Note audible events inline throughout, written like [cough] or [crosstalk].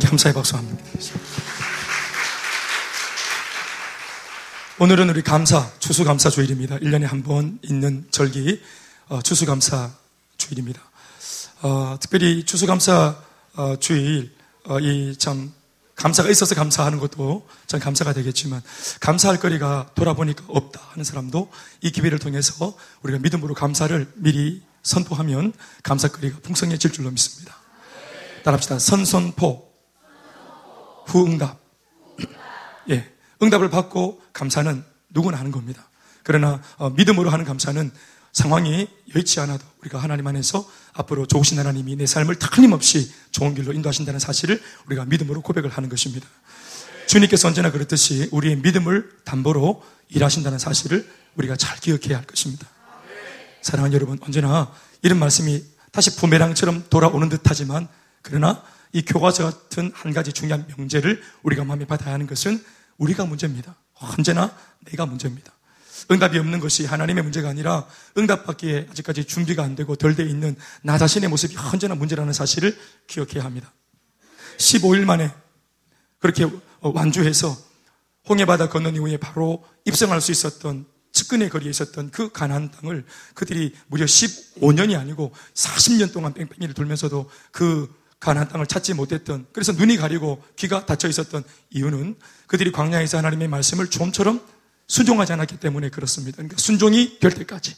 하나님께 감사의 박수 한번 드리겠습니다. 오늘은 우리 감사, 추수감사 주일입니다. 1년에 한 번 있는 절기, 어, 추수감사 주일입니다. 어, 특별히 추수감사 어, 주일, 어, 이참 감사가 있어서 감사하는 것도 참 감사가 되겠지만 감사할 거리가 돌아보니까 없다 하는 사람도 이 기회를 통해서 우리가 믿음으로 감사를 미리 선포하면 감사거리가 풍성해질 줄로 믿습니다. 따라합시다. 선선포, 후응답. 예. 응답을 받고 감사는 누구나 하는 겁니다. 그러나 어, 믿음으로 하는 감사는 상황이 여의치 않아도 우리가 하나님 안에서 앞으로 좋으신 하나님이 내 삶을 틀림없이 좋은 길로 인도하신다는 사실을 우리가 믿음으로 고백을 하는 것입니다. 주님께서 언제나 그렇듯이 우리의 믿음을 담보로 일하신다는 사실을 우리가 잘 기억해야 할 것입니다. 사랑하는 여러분, 언제나 이런 말씀이 다시 부메랑처럼 돌아오는 듯 하지만 그러나 이 교과서 같은 한 가지 중요한 명제를 우리가 마음에 받아야 하는 것은 우리가 문제입니다. 언제나 내가 문제입니다. 응답이 없는 것이 하나님의 문제가 아니라 응답받기에 아직까지 준비가 안 되고 덜 돼 있는 나 자신의 모습이 언제나 문제라는 사실을 기억해야 합니다. 15일 만에 그렇게 완주해서 홍해바다 건넌 이후에 바로 입성할 수 있었던 측근의 거리에 있었던 그 가나안 땅을 그들이 무려 15년이 아니고 40년 동안 뺑뺑이를 돌면서도 그 가나안 땅을 찾지 못했던 그래서 눈이 가리고 귀가 닫혀 있었던 이유는 그들이 광야에서 하나님의 말씀을 좀처럼 순종하지 않았기 때문에 그렇습니다. 그러니까 순종이 될 때까지.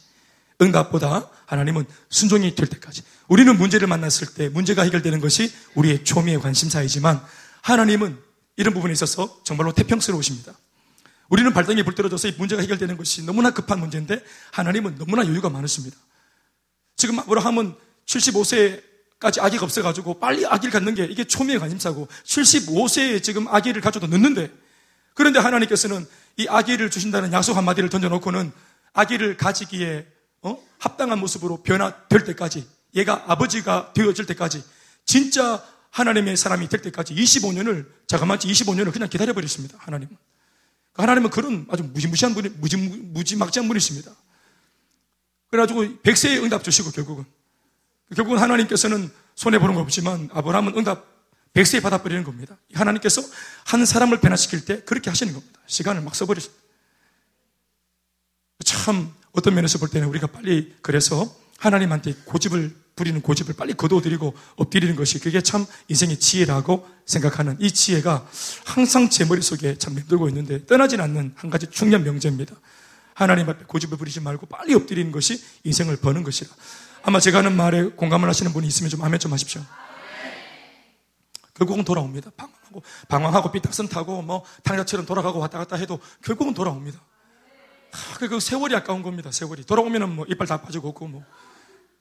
응답보다 하나님은 순종이 될 때까지. 우리는 문제를 만났을 때 문제가 해결되는 것이 우리의 초미의 관심사이지만 하나님은 이런 부분에 있어서 정말로 태평스러우십니다. 우리는 발등에 불 떨어져서 이 문제가 해결되는 것이 너무나 급한 문제인데 하나님은 너무나 여유가 많으십니다. 지금 아브라함은 75세 까지 아기가 없어가지고 빨리 아기를 갖는 게 이게 초미의 관심사고 75세에 지금 아기를 가져도 늦는데 그런데 하나님께서는 이 아기를 주신다는 약속 한마디를 던져놓고는 아기를 가지기에 어? 합당한 모습으로 변화될 때까지 얘가 아버지가 되어질 때까지 진짜 하나님의 사람이 될 때까지 25년을 자그마치 25년을 그냥 기다려버렸습니다. 하나님은. 그러니까 하나님은 그런 아주 무지무시한 분이 무지, 무지막지한 분이십니다. 그래가지고 백세의 응답 주시고 결국은 결국은 하나님께서는 손해 보는 거 없지만 아브라함은 응답 백세 받아버리는 겁니다. 하나님께서 한 사람을 변화시킬 때 그렇게 하시는 겁니다. 시간을 막 써버리십니다. 참 어떤 면에서 볼 때는 우리가 빨리 그래서 하나님한테 고집을 부리는 고집을 빨리 거둬들이고 엎드리는 것이 그게 참 인생의 지혜라고 생각하는 이 지혜가 항상 제 머릿속에 참 맴돌고 있는데 떠나진 않는 한 가지 중요한 명제입니다. 하나님 앞에 고집을 부리지 말고 빨리 엎드리는 것이 인생을 버는 것이라. 아마 제가 하는 말에 공감을 하시는 분이 있으면 좀 아멘 좀 하십시오. 결국은 돌아옵니다. 방황하고, 방황하고 삐딱선 타고 뭐 탕자처럼 돌아가고 왔다 갔다 해도 결국은 돌아옵니다. 아, 그 세월이 아까운 겁니다. 세월이. 돌아오면은 뭐 이빨 다 빠지고 없고 뭐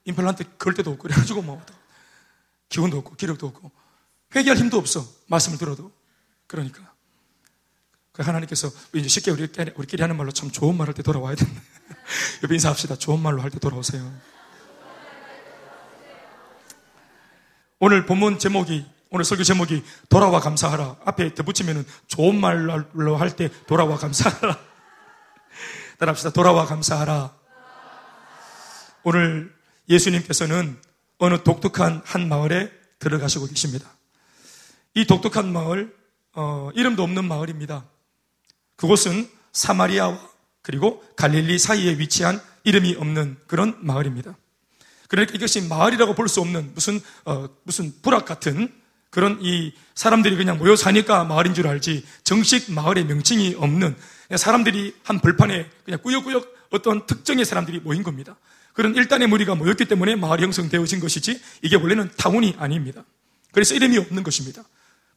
임플란트 걸 때도 없고 그래가지고 뭐 기운도 없고 기력도 없고 회개할 힘도 없어. 말씀을 들어도. 그러니까. 그 하나님께서 이제 쉽게 우리끼리, 하는 말로 참 좋은 말 할 때 돌아와야 된다. [laughs] 옆에 인사합시다. 좋은 말로 할 때 돌아오세요. 오늘 본문 제목이 오늘 설교 제목이 돌아와 감사하라. 앞에 덧붙이면은 좋은 말로 할 때 돌아와 감사하라. [laughs] 따라합시다. 돌아와 감사하라. 오늘 예수님께서는 어느 독특한 한 마을에 들어가시고 계십니다. 이 독특한 마을, 어, 이름도 없는 마을입니다. 그곳은 사마리아와 그리고 갈릴리 사이에 위치한 이름이 없는 그런 마을입니다. 그러니까 이것이 마을이라고 볼 수 없는 무슨, 어, 무슨 불악 같은 그런 이 사람들이 그냥 모여 사니까 마을인 줄 알지 정식 마을의 명칭이 없는 사람들이 한 벌판에 그냥 꾸역꾸역 어떤 특정의 사람들이 모인 겁니다. 그런 일단의 무리가 모였기 때문에 마을이 형성되어진 것이지 이게 원래는 타운이 아닙니다. 그래서 이름이 없는 것입니다.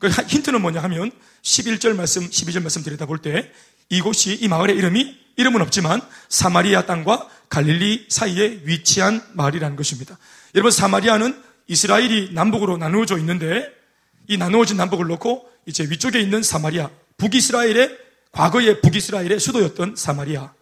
그 힌트는 뭐냐 하면 11절 말씀, 12절 말씀 드리다 볼 때 이곳이 이 마을의 이름이 이름은 없지만 사마리아 땅과 갈릴리 사이에 위치한 마을이라는 것입니다. 여러분 사마리아는 이스라엘이 남북으로 나누어져 있는데 이 나누어진 남북을 놓고 이제 위쪽에 있는 사마리아, 북이스라엘의 과거의 북이스라엘의 수도였던 사마리아.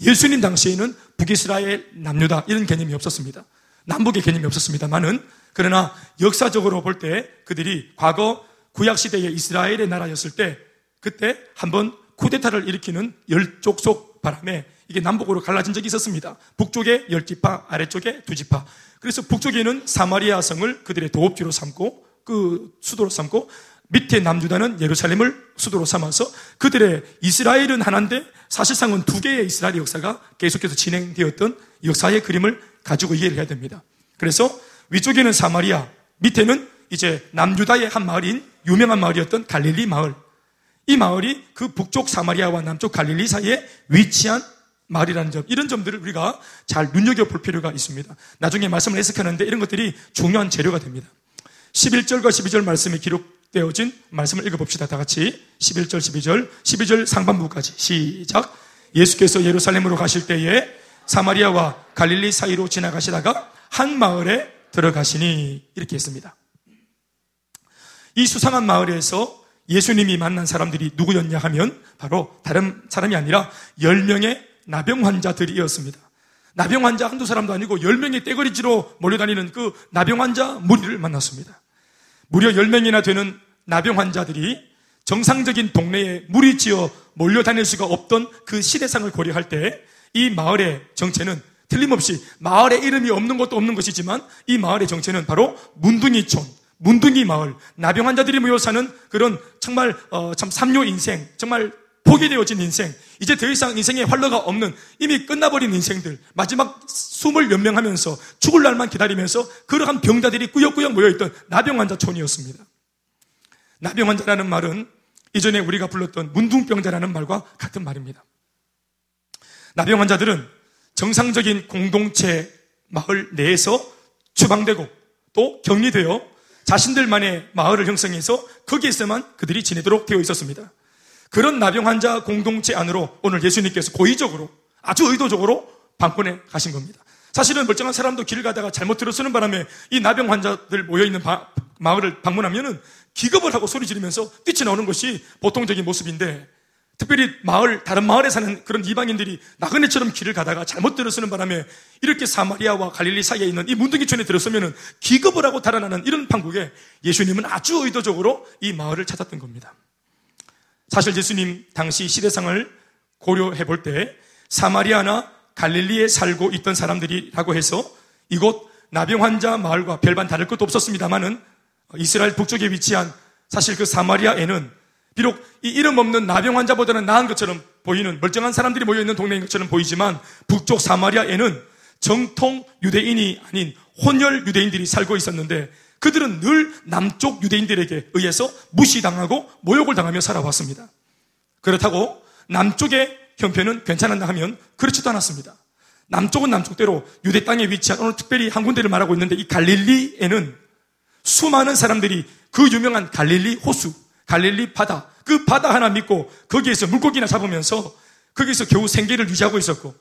예수님 당시에는 북이스라엘 남유다 이런 개념이 없었습니다. 남북의 개념이 없었습니다만은 그러나 역사적으로 볼 때 그들이 과거 구약 시대의 이스라엘의 나라였을 때 그때 한번 쿠데타를 일으키는 열족속 바람에 이게 남북으로 갈라진 적이 있었습니다. 북쪽에 열 지파, 아래쪽에 두 지파. 그래서 북쪽에는 사마리아 성을 그들의 도읍지로 삼고 그 수도로 삼고 밑에 남유다는 예루살렘을 수도로 삼아서 그들의 이스라엘은 하나인데 사실상은 두 개의 이스라엘 역사가 계속해서 진행되었던 역사의 그림을 가지고 이해를 해야 됩니다. 그래서 위쪽에는 사마리아, 밑에는 이제 남유다의 한 마을인 유명한 마을이었던 갈릴리 마을. 이 마을이 그 북쪽 사마리아와 남쪽 갈릴리 사이에 위치한 마을이라는 점, 이런 점들을 우리가 잘 눈여겨볼 필요가 있습니다. 나중에 말씀을 해석하는데 이런 것들이 중요한 재료가 됩니다. 11절과 12절 말씀이 기록되어진 말씀을 읽어봅시다. 다 같이 11절, 12절, 12절 상반부까지 시작. 예수께서 예루살렘으로 가실 때에 사마리아와 갈릴리 사이로 지나가시다가 한 마을에 들어가시니 이렇게 했습니다. 이 수상한 마을에서 예수님이 만난 사람들이 누구였냐 하면 바로 다른 사람이 아니라 10명의 나병 환자들이었습니다. 나병 환자 한두 사람도 아니고 10명의 떼거리지로 몰려다니는 그 나병 환자 무리를 만났습니다. 무려 10명이나 되는 나병 환자들이 정상적인 동네에 무리 지어 몰려다닐 수가 없던 그 시대상을 고려할 때 이 마을의 정체는 틀림없이 마을의 이름이 없는 것도 없는 것이지만 이 마을의 정체는 바로 문둥이촌, 문둥이 마을, 나병 환자들이 모여 사는 그런 정말 어, 참 삼류 인생, 정말 포기되어진 인생, 이제 더 이상 인생에 활로가 없는 이미 끝나버린 인생들, 마지막 숨을 연명하면서 죽을 날만 기다리면서 그러한 병자들이 꾸역꾸역 모여있던 나병 환자촌이었습니다. 나병 환자라는 말은 이전에 우리가 불렀던 문둥병자라는 말과 같은 말입니다. 나병 환자들은 정상적인 공동체 마을 내에서 추방되고 또 격리되어 자신들만의 마을을 형성해서 거기에서만 그들이 지내도록 되어 있었습니다. 그런 나병 환자 공동체 안으로 오늘 예수님께서 고의적으로 아주 의도적으로 방문해 가신 겁니다. 사실은 멀쩡한 사람도 길을 가다가 잘못 들어서는 바람에 이 나병 환자들 모여있는 바, 마을을 방문하면은 기겁을 하고 소리 지르면서 뛰쳐나오는 것이 보통적인 모습인데 특별히 마을, 다른 마을에 사는 그런 이방인들이 나그네처럼 길을 가다가 잘못 들어서는 바람에 이렇게 사마리아와 갈릴리 사이에 있는 이 문둥이촌에 들어서면은 기겁을 하고 달아나는 이런 판국에 예수님은 아주 의도적으로 이 마을을 찾았던 겁니다. 사실 예수님 당시 시대상을 고려해 볼 때 사마리아나 갈릴리에 살고 있던 사람들이라고 해서 이곳 나병 환자 마을과 별반 다를 것도 없었습니다만은 이스라엘 북쪽에 위치한 사실 그 사마리아에는 비록 이 이름 없는 나병 환자보다는 나은 것처럼 보이는 멀쩡한 사람들이 모여있는 동네인 것처럼 보이지만 북쪽 사마리아에는 정통 유대인이 아닌 혼혈 유대인들이 살고 있었는데 그들은 늘 남쪽 유대인들에게 의해서 무시당하고 모욕을 당하며 살아왔습니다. 그렇다고 남쪽의 형편은 괜찮았나 하면 그렇지도 않았습니다. 남쪽은 남쪽대로 유대 땅에 위치한 오늘 특별히 한 군데를 말하고 있는데 이 갈릴리에는 수많은 사람들이 그 유명한 갈릴리 호수, 갈릴리 바다, 그 바다 하나 믿고 거기에서 물고기나 잡으면서 거기서 겨우 생계를 유지하고 있었고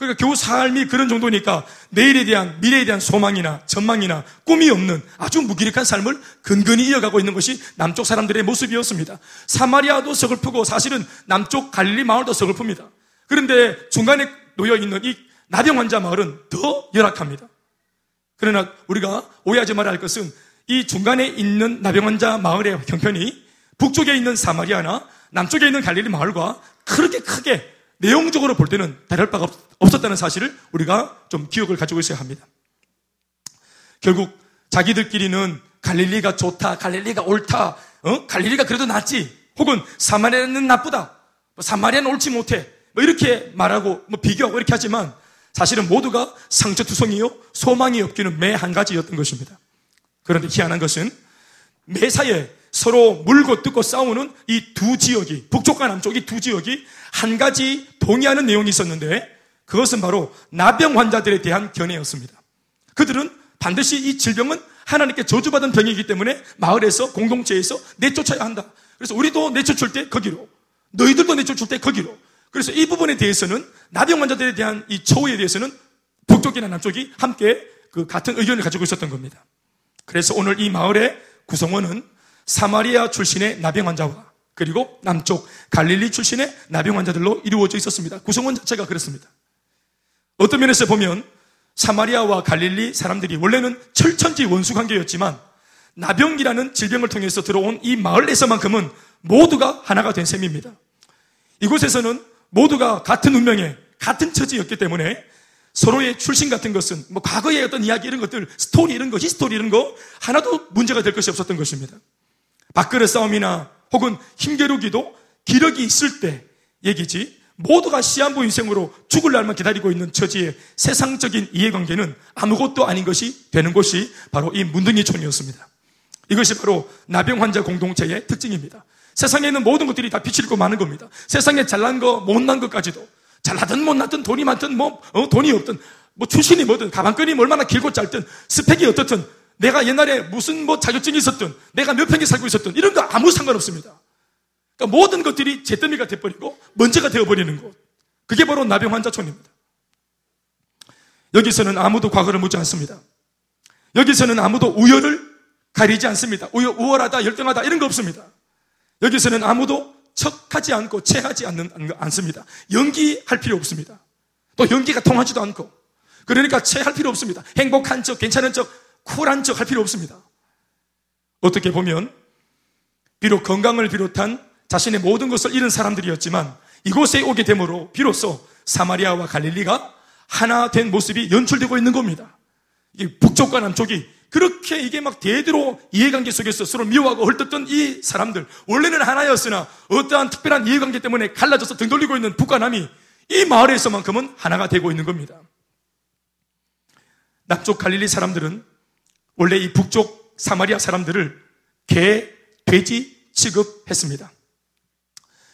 그러니까 겨우 삶이 그런 정도니까 내일에 대한 미래에 대한 소망이나 전망이나 꿈이 없는 아주 무기력한 삶을 근근히 이어가고 있는 것이 남쪽 사람들의 모습이었습니다. 사마리아도 서글프고 사실은 남쪽 갈릴리 마을도 서글픕니다. 그런데 중간에 놓여 있는 이 나병 환자 마을은 더 열악합니다. 그러나 우리가 오해하지 말아야 할 것은 이 중간에 있는 나병 환자 마을의 형편이 북쪽에 있는 사마리아나 남쪽에 있는 갈릴리 마을과 그렇게 크게 내용적으로 볼 때는 다를 바가 없었다는 사실을 우리가 좀 기억을 가지고 있어야 합니다. 결국 자기들끼리는 갈릴리가 좋다, 갈릴리가 옳다, 어? 갈릴리가 그래도 낫지, 혹은 사마리아는 나쁘다, 뭐 사마리아는 옳지 못해, 뭐 이렇게 말하고 뭐 비교하고 이렇게 하지만 사실은 모두가 상처투성이요 소망이 없기는 매 한 가지였던 것입니다. 그런데 희한한 것은 매사에 서로 물고 뜯고 싸우는 이 두 지역이, 북쪽과 남쪽이 두 지역이 한 가지 동의하는 내용이 있었는데 그것은 바로 나병 환자들에 대한 견해였습니다. 그들은 반드시 이 질병은 하나님께 저주받은 병이기 때문에 마을에서 공동체에서 내쫓아야 한다. 그래서 우리도 내쫓을 때 거기로, 너희들도 내쫓을 때 거기로. 그래서 이 부분에 대해서는 나병 환자들에 대한 이 처우에 대해서는 북쪽이나 남쪽이 함께 그 같은 의견을 가지고 있었던 겁니다. 그래서 오늘 이 마을의 구성원은 사마리아 출신의 나병 환자와 그리고 남쪽 갈릴리 출신의 나병 환자들로 이루어져 있었습니다. 구성원 자체가 그렇습니다. 어떤 면에서 보면 사마리아와 갈릴리 사람들이 원래는 철천지 원수 관계였지만 나병이라는 질병을 통해서 들어온 이 마을에서만큼은 모두가 하나가 된 셈입니다. 이곳에서는 모두가 같은 운명에 같은 처지였기 때문에 서로의 출신 같은 것은 뭐 과거의 어떤 이야기 이런 것들 스토리 이런 거 history 이런 거 하나도 문제가 될 것이 없었던 것입니다. 밥그릇 싸움이나 혹은 힘겨루기도 기력이 있을 때 얘기지 모두가 시한부 인생으로 죽을 날만 기다리고 있는 처지의 세상적인 이해관계는 아무것도 아닌 것이 되는 곳이 바로 이 문둥이촌이었습니다. 이것이 바로 나병 환자 공동체의 특징입니다. 세상에 있는 모든 것들이 다 빛을 잃고 마는 겁니다. 세상에 잘난 거, 못난 것까지도 잘나든 못나든 돈이 많든 뭐 어, 돈이 없든 뭐 출신이 뭐든 가방끈이 얼마나 길고 짧든 스펙이 어떻든 내가 옛날에 무슨 뭐 자격증이 있었든 내가 몇 평에 살고 있었든 이런 거 아무 상관없습니다. 그러니까 모든 것들이 잿더미가 돼버리고 먼지가 되어버리는 곳. 그게 바로 나병 환자촌입니다. 여기서는 아무도 과거를 묻지 않습니다. 여기서는 아무도 우열을 가리지 않습니다. 우월하다, 열등하다 이런 거 없습니다. 여기서는 아무도 척하지 않고 체하지 않는, 않습니다. 연기할 필요 없습니다. 또 연기가 통하지도 않고. 그러니까 체할 필요 없습니다. 행복한 척, 괜찮은 척, 쿨한 척 할 필요 없습니다. 어떻게 보면, 비록 건강을 비롯한 자신의 모든 것을 잃은 사람들이었지만 이곳에 오게 되므로 비로소 사마리아와 갈릴리가 하나 된 모습이 연출되고 있는 겁니다. 이 북쪽과 남쪽이 그렇게 이게 막 대대로 이해관계 속에서 서로 미워하고 헐뜯던 이 사람들 원래는 하나였으나 어떠한 특별한 이해관계 때문에 갈라져서 등 돌리고 있는 북과 남이 이 마을에서만큼은 하나가 되고 있는 겁니다. 남쪽 갈릴리 사람들은 원래 이 북쪽 사마리아 사람들을 개, 돼지 취급했습니다.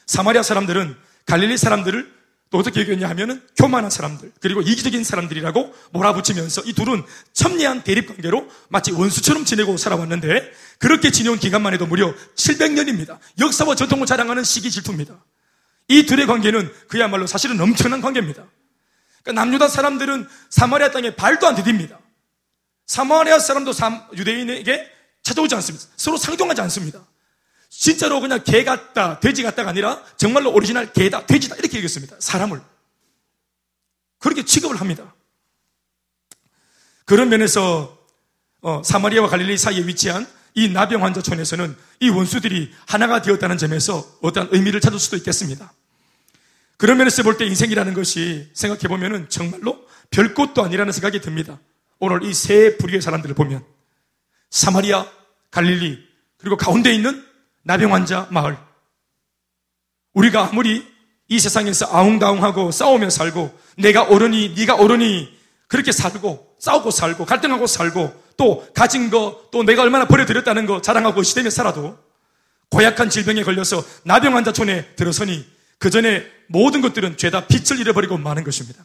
사마리아 사람들은 갈릴리 사람들을 또 어떻게 얘기했냐 하면은 교만한 사람들, 그리고 이기적인 사람들이라고 몰아붙이면서 이 둘은 첨예한 대립 관계로 마치 원수처럼 지내고 살아왔는데 그렇게 지내온 기간만 해도 무려 700년입니다. 역사와 전통을 자랑하는 시기 질투입니다. 이 둘의 관계는 그야말로 사실은 엄청난 관계입니다. 그러니까 남유다 사람들은 사마리아 땅에 발도 안 디딥니다. 사마리아 사람도 유대인에게 찾아오지 않습니다. 서로 상종하지 않습니다. 진짜로 그냥 개 같다, 돼지 같다가 아니라 정말로 오리지널 개다, 돼지다 이렇게 얘기했습니다. 사람을. 그렇게 취급을 합니다. 그런 면에서 어, 사마리아와 갈릴리 사이에 위치한 이 나병 환자촌에서는 이 원수들이 하나가 되었다는 점에서 어떠한 의미를 찾을 수도 있겠습니다. 그런 면에서 볼 때 인생이라는 것이 생각해 보면은 정말로 별 것도 아니라는 생각이 듭니다. 오늘 이 세 부류의 사람들을 보면 사마리아, 갈릴리 그리고 가운데 있는 나병 환자 마을. 우리가 아무리 이 세상에서 아웅다웅하고 싸우며 살고 내가 옳으니 네가 옳으니 그렇게 살고 싸우고 살고 갈등하고 살고 또 가진 거 또 내가 얼마나 버려드렸다는 거 자랑하고 시대며 살아도 고약한 질병에 걸려서 나병 환자촌에 들어서니 그 전에 모든 것들은 죄다 빛을 잃어버리고 마는 것입니다.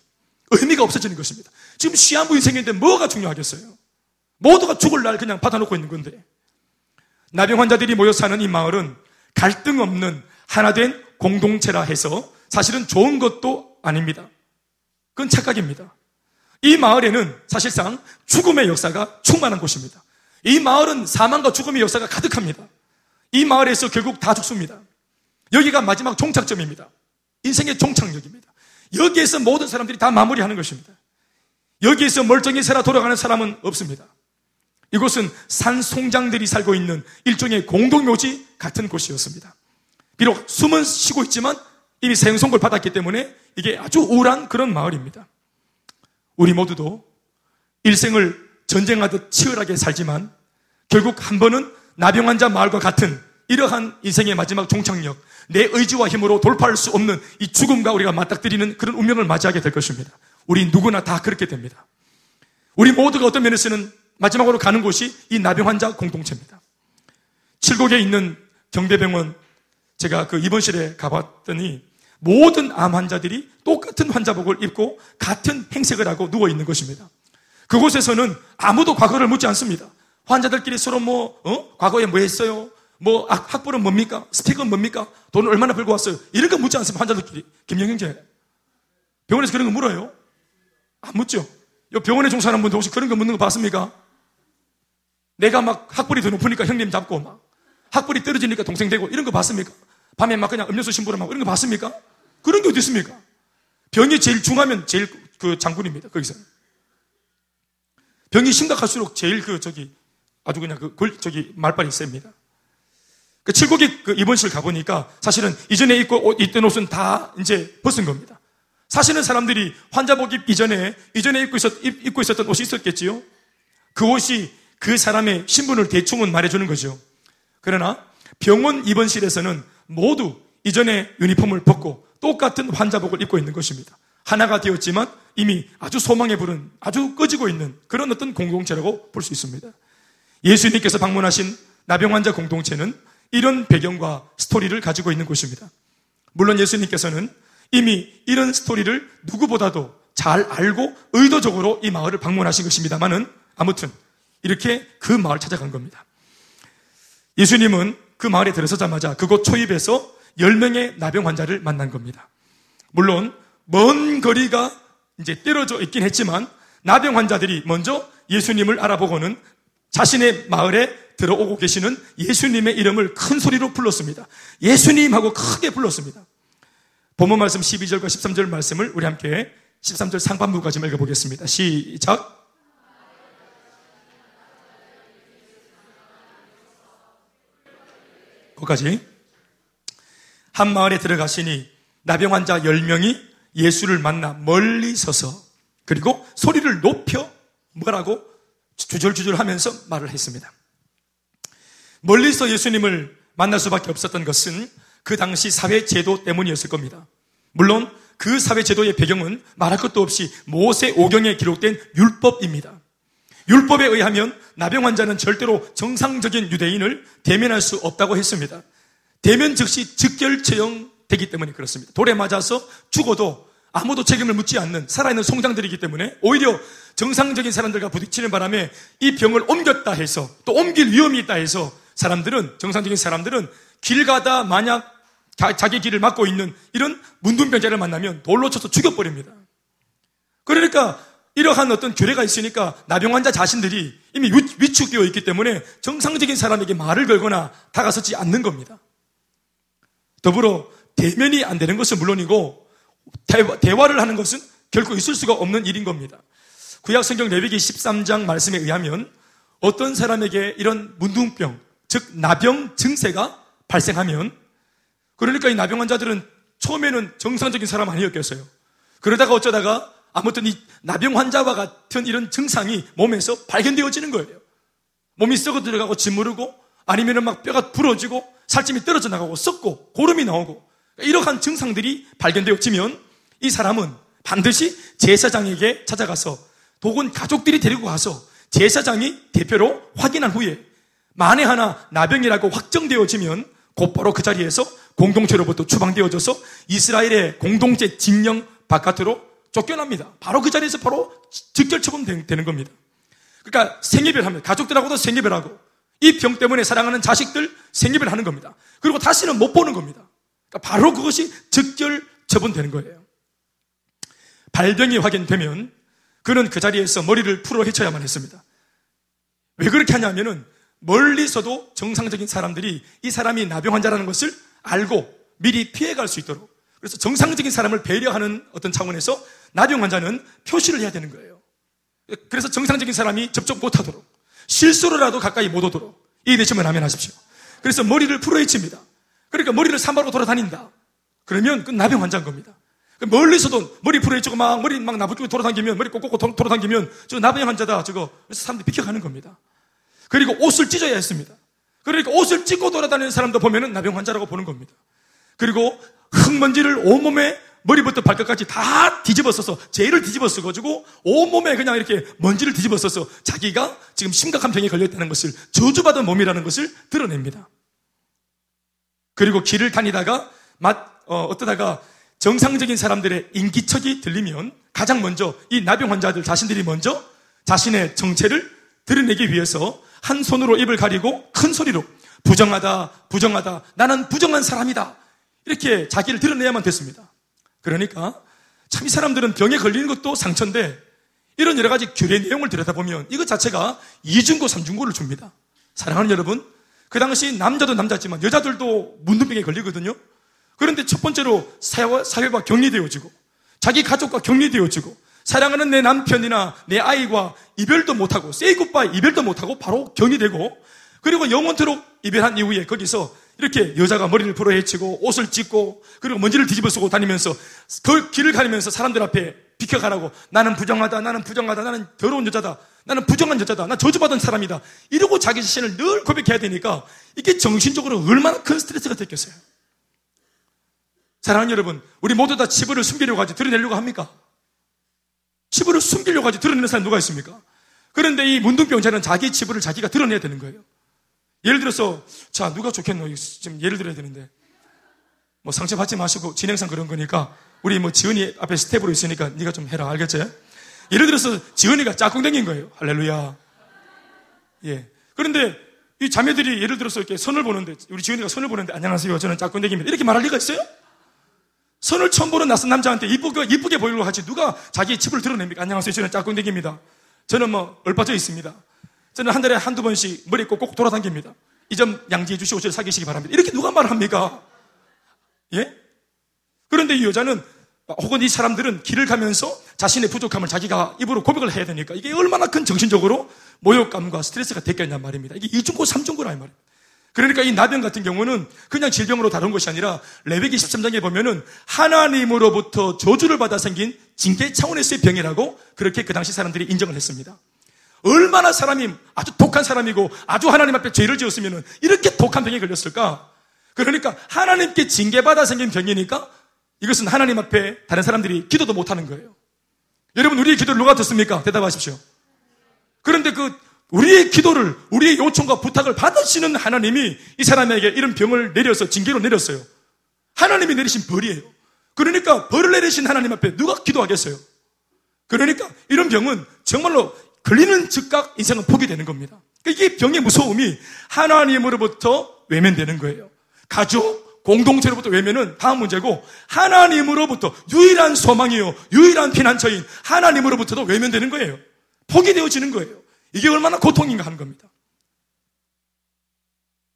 의미가 없어지는 것입니다. 지금 시한부 인생인데 뭐가 중요하겠어요? 모두가 죽을 날 그냥 받아놓고 있는 건데. 나병 환자들이 모여 사는 이 마을은 갈등 없는 하나 된 공동체라 해서 사실은 좋은 것도 아닙니다. 그건 착각입니다. 이 마을에는 사실상 죽음의 역사가 충만한 곳입니다. 이 마을은 사망과 죽음의 역사가 가득합니다. 이 마을에서 결국 다 죽습니다. 여기가 마지막 종착점입니다. 인생의 종착역입니다. 여기에서 모든 사람들이 다 마무리하는 것입니다. 여기에서 멀쩡히 살아 돌아가는 사람은 없습니다. 이곳은 산 송장들이 살고 있는 일종의 공동묘지 같은 곳이었습니다. 비록 숨은 쉬고 있지만 이미 생송을 받았기 때문에 이게 아주 우울한 그런 마을입니다. 우리 모두도 일생을 전쟁하듯 치열하게 살지만 결국 한 번은 나병 환자 마을과 같은 이러한 인생의 마지막 종착역, 내 의지와 힘으로 돌파할 수 없는 이 죽음과 우리가 맞닥뜨리는 그런 운명을 맞이하게 될 것입니다. 우리 누구나 다 그렇게 됩니다. 우리 모두가 어떤 면에서는 마지막으로 가는 곳이 이 나병 환자 공동체입니다. 칠곡에 있는 경대병원 제가 그 입원실에 가봤더니 모든 암 환자들이 똑같은 환자복을 입고 같은 행색을 하고 누워 있는 것입니다. 그곳에서는 아무도 과거를 묻지 않습니다. 환자들끼리 서로 뭐, 어? 과거에 뭐 했어요? 뭐, 학벌은 뭡니까? 스펙은 뭡니까? 돈을 얼마나 벌고 왔어요? 이런 거 묻지 않습니다. 환자들끼리. 김영경 제. 병원에서 그런 거 물어요? 안 묻죠? 요 병원에 종사하는 분들 혹시 그런 거 묻는 거 봤습니까? 내가 막 학벌이 더 높으니까 형님 잡고 막 학벌이 떨어지니까 동생 되고 이런 거 봤습니까? 밤에 막 그냥 음료수 심부름하고 이런 거 봤습니까? 그런 게 어디 있습니까? 병이 제일 중하면 제일 그 장군입니다. 거기서. 병이 심각할수록 제일 그 저기 아주 그냥 그 골, 저기 말빨이 셉니다. 그 칠곡이 그 입원실 가보니까 사실은 이전에 입고 옷, 입던 옷은 다 이제 벗은 겁니다. 사실은 사람들이 환자복 입기 전에 이전에 입고, 있었, 입고 있었던 옷이 있었겠지요? 그 옷이 그 사람의 신분을 대충은 말해주는 거죠. 그러나 병원 입원실에서는 모두 이전에 유니폼을 벗고 똑같은 환자복을 입고 있는 것입니다. 하나가 되었지만 이미 아주 소망에 부른 아주 꺼지고 있는 그런 어떤 공동체라고 볼 수 있습니다. 예수님께서 방문하신 나병 환자 공동체는 이런 배경과 스토리를 가지고 있는 곳입니다. 물론 예수님께서는 이미 이런 스토리를 누구보다도 잘 알고 의도적으로 이 마을을 방문하신 것입니다만은 아무튼 이렇게 그 마을 찾아간 겁니다. 예수님은 그 마을에 들어서자마자 그곳 초입에서 10명의 나병 환자를 만난 겁니다. 물론 먼 거리가 이제 떨어져 있긴 했지만 나병 환자들이 먼저 예수님을 알아보고는 자신의 마을에 들어오고 계시는 예수님의 이름을 큰 소리로 불렀습니다. 예수님 하고 크게 불렀습니다. 본문 말씀 12절과 13절 말씀을 우리 함께 13절 상반부까지 읽어보겠습니다. 시작. 거기까지. 한 마을에 들어가시니 나병 환자 10명이 예수를 만나 멀리 서서 그리고 소리를 높여 뭐라고 주절주절 하면서 말을 했습니다. 멀리서 예수님을 만날 수밖에 없었던 것은 그 당시 사회 제도 때문이었을 겁니다. 물론 그 사회 제도의 배경은 말할 것도 없이 모세 오경에 기록된 율법입니다. 율법에 의하면 나병 환자는 절대로 정상적인 유대인을 대면할 수 없다고 했습니다. 대면 즉시 즉결 처형되기 때문에 그렇습니다. 돌에 맞아서 죽어도 아무도 책임을 묻지 않는 살아있는 송장들이기 때문에 오히려 정상적인 사람들과 부딪히는 바람에 이 병을 옮겼다 해서 또 옮길 위험이 있다 해서 사람들은 정상적인 사람들은 길 가다 만약 자 기 길을 막고 있는 이런 문둥병자를 만나면 돌로 쳐서 죽여버립니다. 그러니까 이러한 어떤 교례가 있으니까 나병 환자 자신들이 이미 위축되어 있기 때문에 정상적인 사람에게 말을 걸거나 다가서지 않는 겁니다. 더불어 대면이 안 되는 것은 물론이고 대화, 를 하는 것은 결코 있을 수가 없는 일인 겁니다. 구약 성경 레위기 13장 말씀에 의하면 어떤 사람에게 이런 문둥병, 즉 나병 증세가 발생하면 그러니까 이 나병 환자들은 처음에는 정상적인 사람 아니었겠어요. 그러다가 어쩌다가 아무튼 이 나병 환자와 같은 이런 증상이 몸에서 발견되어지는 거예요. 몸이 썩어 들어가고 짓무르고 아니면은 막 뼈가 부러지고 살찜이 떨어져 나가고 썩고 고름이 나오고 이러한 증상들이 발견되어지면 이 사람은 반드시 제사장에게 찾아가서 혹은 가족들이 데리고 가서 제사장이 대표로 확인한 후에 만에 하나 나병이라고 확정되어지면 곧바로 그 자리에서 공동체로부터 추방되어져서 이스라엘의 공동체 징령 바깥으로 쫓겨납니다. 바로 그 자리에서 바로 직결 처분되는 겁니다. 그러니까 생이별하면 가족들하고도 생이별하고 이 병 때문에 사랑하는 자식들 생이별하는 겁니다. 그리고 다시는 못 보는 겁니다. 그러니까 바로 그것이 직결 처분되는 거예요. 발병이 확인되면 그는 그 자리에서 머리를 풀어 헤쳐야만 했습니다. 왜 그렇게 하냐면은 멀리서도 정상적인 사람들이 이 사람이 나병 환자라는 것을 알고 미리 피해갈 수 있도록 그래서 정상적인 사람을 배려하는 어떤 차원에서 나병 환자는 표시를 해야 되는 거예요. 그래서 정상적인 사람이 접촉 못하도록 실수로라도 가까이 못 오도록 이해되시면 하면 하십시오. 그래서 머리를 풀어헤칩니다. 그러니까 머리를 산바로 돌아다닌다. 그러면 그 나병 환자인 겁니다. 그 멀리서도 머리 풀어헤치고 막 머리 막 나부끼고 돌아다니면 머리 꼭꼭 돌아다니면 저 나병 환자다 저거 그래서 사람들이 비켜가는 겁니다. 그리고 옷을 찢어야 했습니다. 그러니까 옷을 찢고 돌아다니는 사람도 보면은 나병 환자라고 보는 겁니다. 그리고 흙먼지를 온몸에 머리부터 발끝까지 다 뒤집어 써서 제일을 뒤집어 써가지고 온몸에 그냥 이렇게 먼지를 뒤집어 써서 자기가 지금 심각한 병에 걸렸다는 것을 저주받은 몸이라는 것을 드러냅니다. 그리고 길을 다니다가 맛, 어, 어떠다가 정상적인 사람들의 인기척이 들리면 가장 먼저 이 나병 환자들 자신들이 먼저 자신의 정체를 드러내기 위해서 한 손으로 입을 가리고 큰 소리로 부정하다, 부정하다, 나는 부정한 사람이다. 이렇게 자기를 드러내야만 됐습니다. 그러니까 참 이 사람들은 병에 걸리는 것도 상처인데 이런 여러 가지 교례 내용을 들여다보면 이것 자체가 이중고, 삼중고를 줍니다. 사랑하는 여러분, 그 당시 남자도 남자지만 여자들도 문둥병에 걸리거든요. 그런데 첫 번째로 사회와, 사회와 격리되어지고 자기 가족과 격리되어지고 사랑하는 내 남편이나 내 아이와 이별도 못하고 세이 굿바이 이별도 못하고 바로 경이되고 그리고 영원토록 이별한 이후에 거기서 이렇게 여자가 머리를 풀어 헤치고 옷을 찢고 그리고 먼지를 뒤집어 쓰고 다니면서 그 길을 가리면서 사람들 앞에 비켜가라고 나는 부정하다 나는 부정하다 나는 더러운 여자다 나는 부정한 여자다 나 저주받은 사람이다 이러고 자기 자신을 늘 고백해야 되니까 이게 정신적으로 얼마나 큰 스트레스가 됐겠어요 사랑하는 여러분 우리 모두 다 치부를 숨기려고 하지 드러내려고 합니까? 치부를 숨기려고 하지 드러내는 사람 누가 있습니까? 그런데 이 문둥병자는 자기 치부를 자기가 드러내야 되는 거예요. 예를 들어서 자 누가 좋겠노? 지금 예를 들어야 되는데. 뭐 상처 받지 마시고 진행상 그런 거니까 우리 뭐 지은이 앞에 스텝으로 있으니까 네가 좀 해라. 알겠지? 예를 들어서 지은이가 짝꿍댕인 거예요. 할렐루야. 예. 그런데 이 자매들이 예를 들어서 이렇게 선을 보는데 우리 지은이가 선을 보는데 안녕하세요. 저는 짝꿍댕입니다. 이렇게 말할 리가 있어요? 선을 처음 보는 낯선 남자한테 이쁘게, 이쁘게 보이려고 하지 누가 자기 집을 드러냅니까? 안녕하세요 저는 짝꿍댕입니다 저는 뭐 얼빠져 있습니다 저는 한 달에 한두 번씩 머리 꼭꼭 돌아다닙니다. 이 점 양지해 주시고 저를 사귀시기 바랍니다. 이렇게 누가 말합니까? 예? 그런데 이 여자는 혹은 이 사람들은 길을 가면서 자신의 부족함을 자기가 입으로 고백을 해야 되니까 이게 얼마나 큰 정신적으로 모욕감과 스트레스가 됐겠냐 말입니다. 이게 이중고 삼중고라 이 말이에요. 그러니까 이 나병 같은 경우는 그냥 질병으로 다룬 것이 아니라 레베기 13장에 보면은 하나님으로부터 저주를 받아 생긴 징계 차원에서의 병이라고 그렇게 그 당시 사람들이 인정을 했습니다. 얼마나 사람이 아주 독한 사람이고 아주 하나님 앞에 죄를 지었으면 이렇게 독한 병에 걸렸을까? 그러니까 하나님께 징계받아 생긴 병이니까 이것은 하나님 앞에 다른 사람들이 기도도 못하는 거예요. 여러분 우리의 기도를 누가 듣습니까? 대답하십시오. 그런데 그 우리의 기도를 우리의 요청과 부탁을 받으시는 하나님이 이 사람에게 이런 병을 내려서 징계로 내렸어요. 하나님이 내리신 벌이에요. 그러니까 벌을 내리신 하나님 앞에 누가 기도하겠어요? 그러니까 이런 병은 정말로 걸리는 즉각 인생은 포기되는 겁니다. 그러니까 이게 병의 무서움이 하나님으로부터 외면되는 거예요. 가족, 공동체로부터 외면은 다음 문제고 하나님으로부터 유일한 소망이요, 유일한 피난처인 하나님으로부터도 외면되는 거예요. 포기되어지는 거예요. 이게 얼마나 고통인가 하는 겁니다.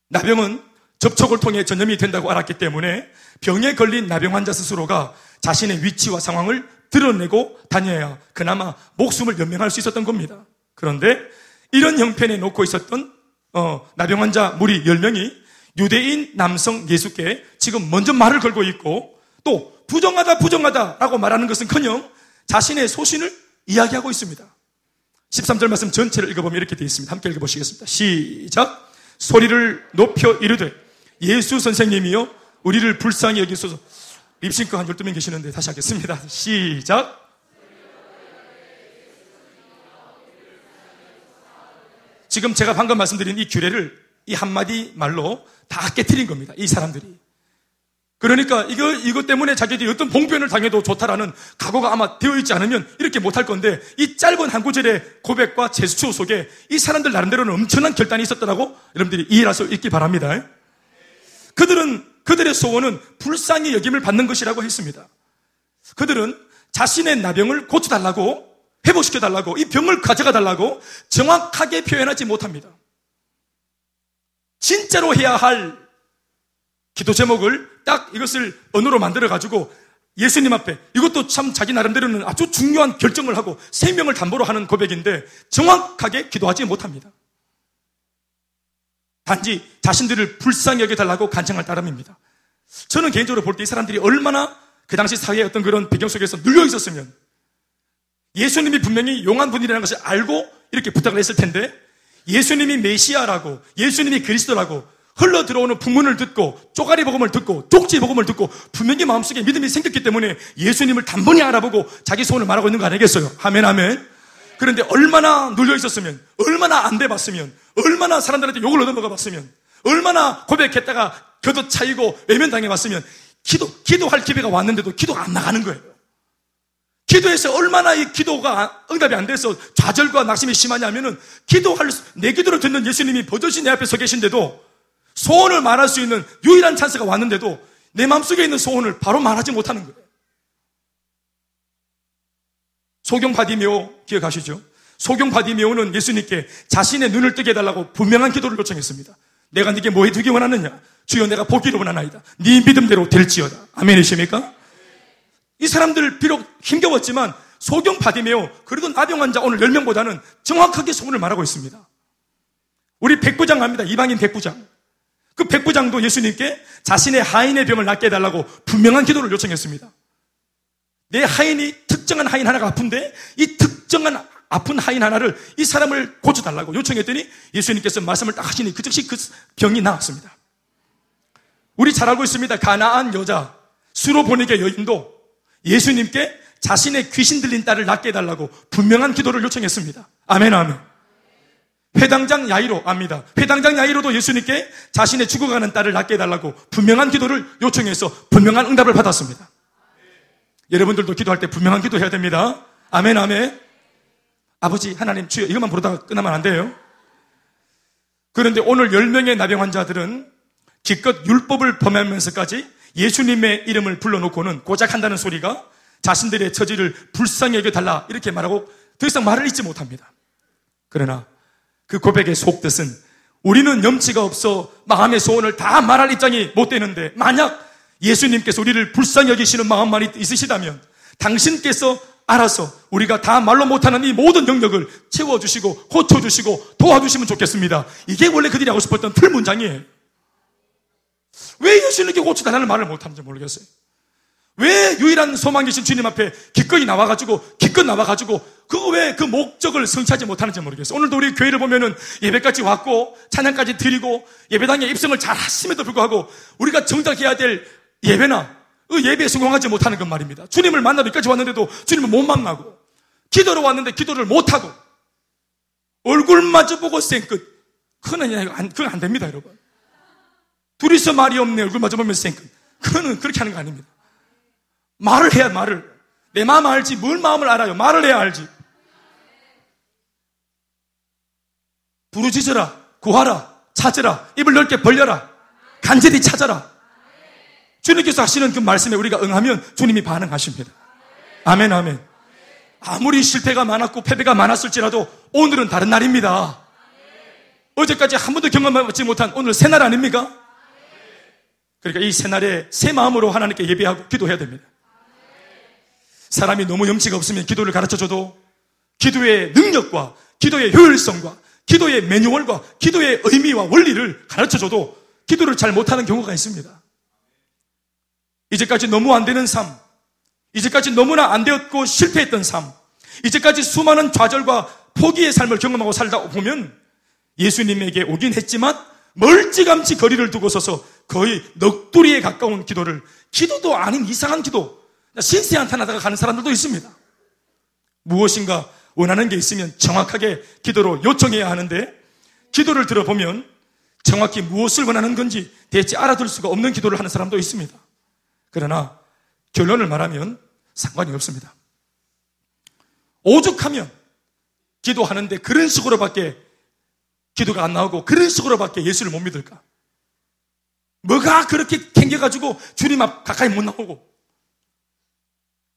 나병은 접촉을 통해 전염이 된다고 알았기 때문에 병에 걸린 나병 환자 스스로가 자신의 위치와 상황을 드러내고 다녀야 그나마 목숨을 연명할 수 있었던 겁니다. 그런데 이런 형편에 놓고 있었던 어, 나병 환자 무리 10명이 유대인 남성 예수께 지금 먼저 말을 걸고 있고 또 부정하다 부정하다라고 말하는 것은 커녕 자신의 소신을 이야기하고 있습니다. 13절 말씀 전체를 읽어보면 이렇게 되어 있습니다. 함께 읽어보시겠습니다. 시작! 소리를 높여 이르되 예수 선생님이요 우리를 불쌍히 여기소서 립싱크 한 12명 계시는데 다시 하겠습니다. 시작. 지금 제가 방금 말씀드린 이 규례를 이 한마디 말로 다 깨뜨린 겁니다. 이 사람들이. 그러니까 이거, 이것 때문에 자기들이 어떤 봉변을 당해도 좋다라는 각오가 아마 되어 있지 않으면 이렇게 못할 건데 이 짧은 한 구절의 고백과 제스처 속에 이 사람들 나름대로는 엄청난 결단이 있었더라고 여러분들이 이해할 있기 바랍니다. 그들은 그들의 소원은 불쌍히 여김을 받는 것이라고 했습니다. 그들은 자신의 나병을 고쳐달라고 회복시켜달라고 이 병을 가져가달라고 정확하게 표현하지 못합니다. 진짜로 해야 할 기도 제목을 딱 이것을 언어로 만들어가지고 예수님 앞에 이것도 참 자기 나름대로는 아주 중요한 결정을 하고 생명을 담보로 하는 고백인데 정확하게 기도하지 못합니다. 단지 자신들을 불쌍히 여겨달라고 간청할 따름입니다. 저는 개인적으로 볼 때 이 사람들이 얼마나 그 당시 사회의 어떤 그런 배경 속에서 눌려 있었으면 예수님이 분명히 용한 분이라는 것을 알고 이렇게 부탁을 했을 텐데 예수님이 메시아라고 예수님이 그리스도라고 흘러 들어오는 풍문을 듣고 쪼가리 복음을 듣고 독지 복음을 듣고 분명히 마음속에 믿음이 생겼기 때문에 예수님을 단번에 알아보고 자기 소원을 말하고 있는 거 아니겠어요? 아멘 아멘. 그런데 얼마나 눌려 있었으면 얼마나 안 돼 봤으면 얼마나 사람들한테 욕을 얻어먹어 봤으면, 얼마나 고백했다가 겨도 차이고 외면당해 봤으면, 기도, 기도할 기회가 왔는데도 기도가 안 나가는 거예요. 기도해서 얼마나 이 기도가 응답이 안 돼서 좌절과 낙심이 심하냐면은 기도할, 내 기도를 듣는 예수님이 버젓이 내 앞에 서 계신데도 소원을 말할 수 있는 유일한 찬스가 왔는데도 내 마음속에 있는 소원을 바로 말하지 못하는 거예요. 소경 바디메오 기억하시죠? 소경 바디메오는 예수님께 자신의 눈을 뜨게 해달라고 분명한 기도를 요청했습니다. 내가 네게 뭐 해 두기 원하느냐? 주여 내가 보기를 원하나이다. 네 믿음대로 될지어다. 아멘이십니까? 이 사람들 비록 힘겨웠지만 소경 바디메오 그래도 나병 환자 오늘 10명보다는 정확하게 소문을 말하고 있습니다. 우리 백부장 갑니다. 이방인 백부장. 그 백부장도 예수님께 자신의 하인의 병을 낫게 해달라고 분명한 기도를 요청했습니다. 내 하인이 특정한 하인 하나가 아픈데 이 특정한 아픈 하인 하나를 이 사람을 고쳐달라고 요청했더니 예수님께서 말씀을 딱 하시니 그 즉시 그 병이 나았습니다. 우리 잘 알고 있습니다. 가나안 여자, 수로 보내게 여인도 예수님께 자신의 귀신 들린 딸을 낫게 해달라고 분명한 기도를 요청했습니다. 아멘, 아멘. 회당장 야이로 압니다. 회당장 야이로도 예수님께 자신의 죽어가는 딸을 낫게 해달라고 분명한 기도를 요청해서 분명한 응답을 받았습니다. 여러분들도 기도할 때 분명한 기도 해야 됩니다. 아멘, 아멘. 아버지, 하나님, 주여, 이것만 부르다가 끝나면 안 돼요. 그런데 오늘 10명의 나병 환자들은 기껏 율법을 범하면서까지 예수님의 이름을 불러놓고는 고작 한다는 소리가 자신들의 처지를 불쌍히 여겨달라 이렇게 말하고 더 이상 말을 잊지 못합니다. 그러나 그 고백의 속뜻은 우리는 염치가 없어 마음의 소원을 다 말할 입장이 못 되는데 만약 예수님께서 우리를 불쌍히 여기시는 마음만 있으시다면 당신께서 알아서 우리가 다 말로 못하는 이 모든 영역을 채워주시고 고쳐주시고 도와주시면 좋겠습니다. 이게 원래 그들이 하고 싶었던 틀 문장이에요. 왜 예수님께 고쳐달라는 말을 못하는지 모르겠어요. 왜 유일한 소망이신 주님 앞에 기꺼이 나와가지고, 기껏 나와가지고, 그거 왜 그 목적을 성취하지 못하는지 모르겠어요. 오늘도 우리 교회를 보면은 예배까지 왔고, 찬양까지 드리고, 예배당에 입성을 잘 하심에도 불구하고, 우리가 정작 해야 될 예배나, 그 예배에 성공하지 못하는 것 말입니다. 주님을 만나러 여기까지 왔는데도 주님을 못 만나고, 기도로 왔는데 기도를 못하고, 얼굴 마주보고 생끝. 그건, 그건 안 됩니다, 여러분. 둘이서 말이 없네. 얼굴 마주보면 생끝. 그거는 그렇게 하는 거 아닙니다. 말을 해야 말을. 내 마음 알지. 뭘 마음을 알아요. 말을 해야 알지. 부르짖어라. 구하라. 찾으라. 입을 넓게 벌려라. 간절히 찾아라. 주님께서 하시는 그 말씀에 우리가 응하면 주님이 반응하십니다. 아멘, 아멘. 아무리 실패가 많았고 패배가 많았을지라도 오늘은 다른 날입니다. 어제까지 한 번도 경험하지 못한 오늘 새날 아닙니까? 그러니까 이 새날에 새 마음으로 하나님께 예배하고 기도해야 됩니다. 사람이 너무 염치가 없으면 기도를 가르쳐 줘도 기도의 능력과 기도의 효율성과 기도의 매뉴얼과 기도의 의미와 원리를 가르쳐 줘도 기도를 잘 못하는 경우가 있습니다. 이제까지 너무 안 되는 삶, 이제까지 너무나 안 되었고 실패했던 삶, 이제까지 수많은 좌절과 포기의 삶을 경험하고 살다 보면 예수님에게 오긴 했지만 멀찌감치 거리를 두고 서서 거의 넋두리에 가까운 기도를 기도도 아닌 이상한 기도, 신세 한탄하다가 가는 사람들도 있습니다. 무엇인가 원하는 게 있으면 정확하게 기도로 요청해야 하는데 기도를 들어보면 정확히 무엇을 원하는 건지 대체 알아들 수가 없는 기도를 하는 사람도 있습니다. 그러나 결론을 말하면 상관이 없습니다. 오죽하면 기도하는데 그런 식으로밖에 기도가 안 나오고 그런 식으로밖에 예수를 못 믿을까? 뭐가 그렇게 캥겨가지고 주님 앞 가까이 못 나오고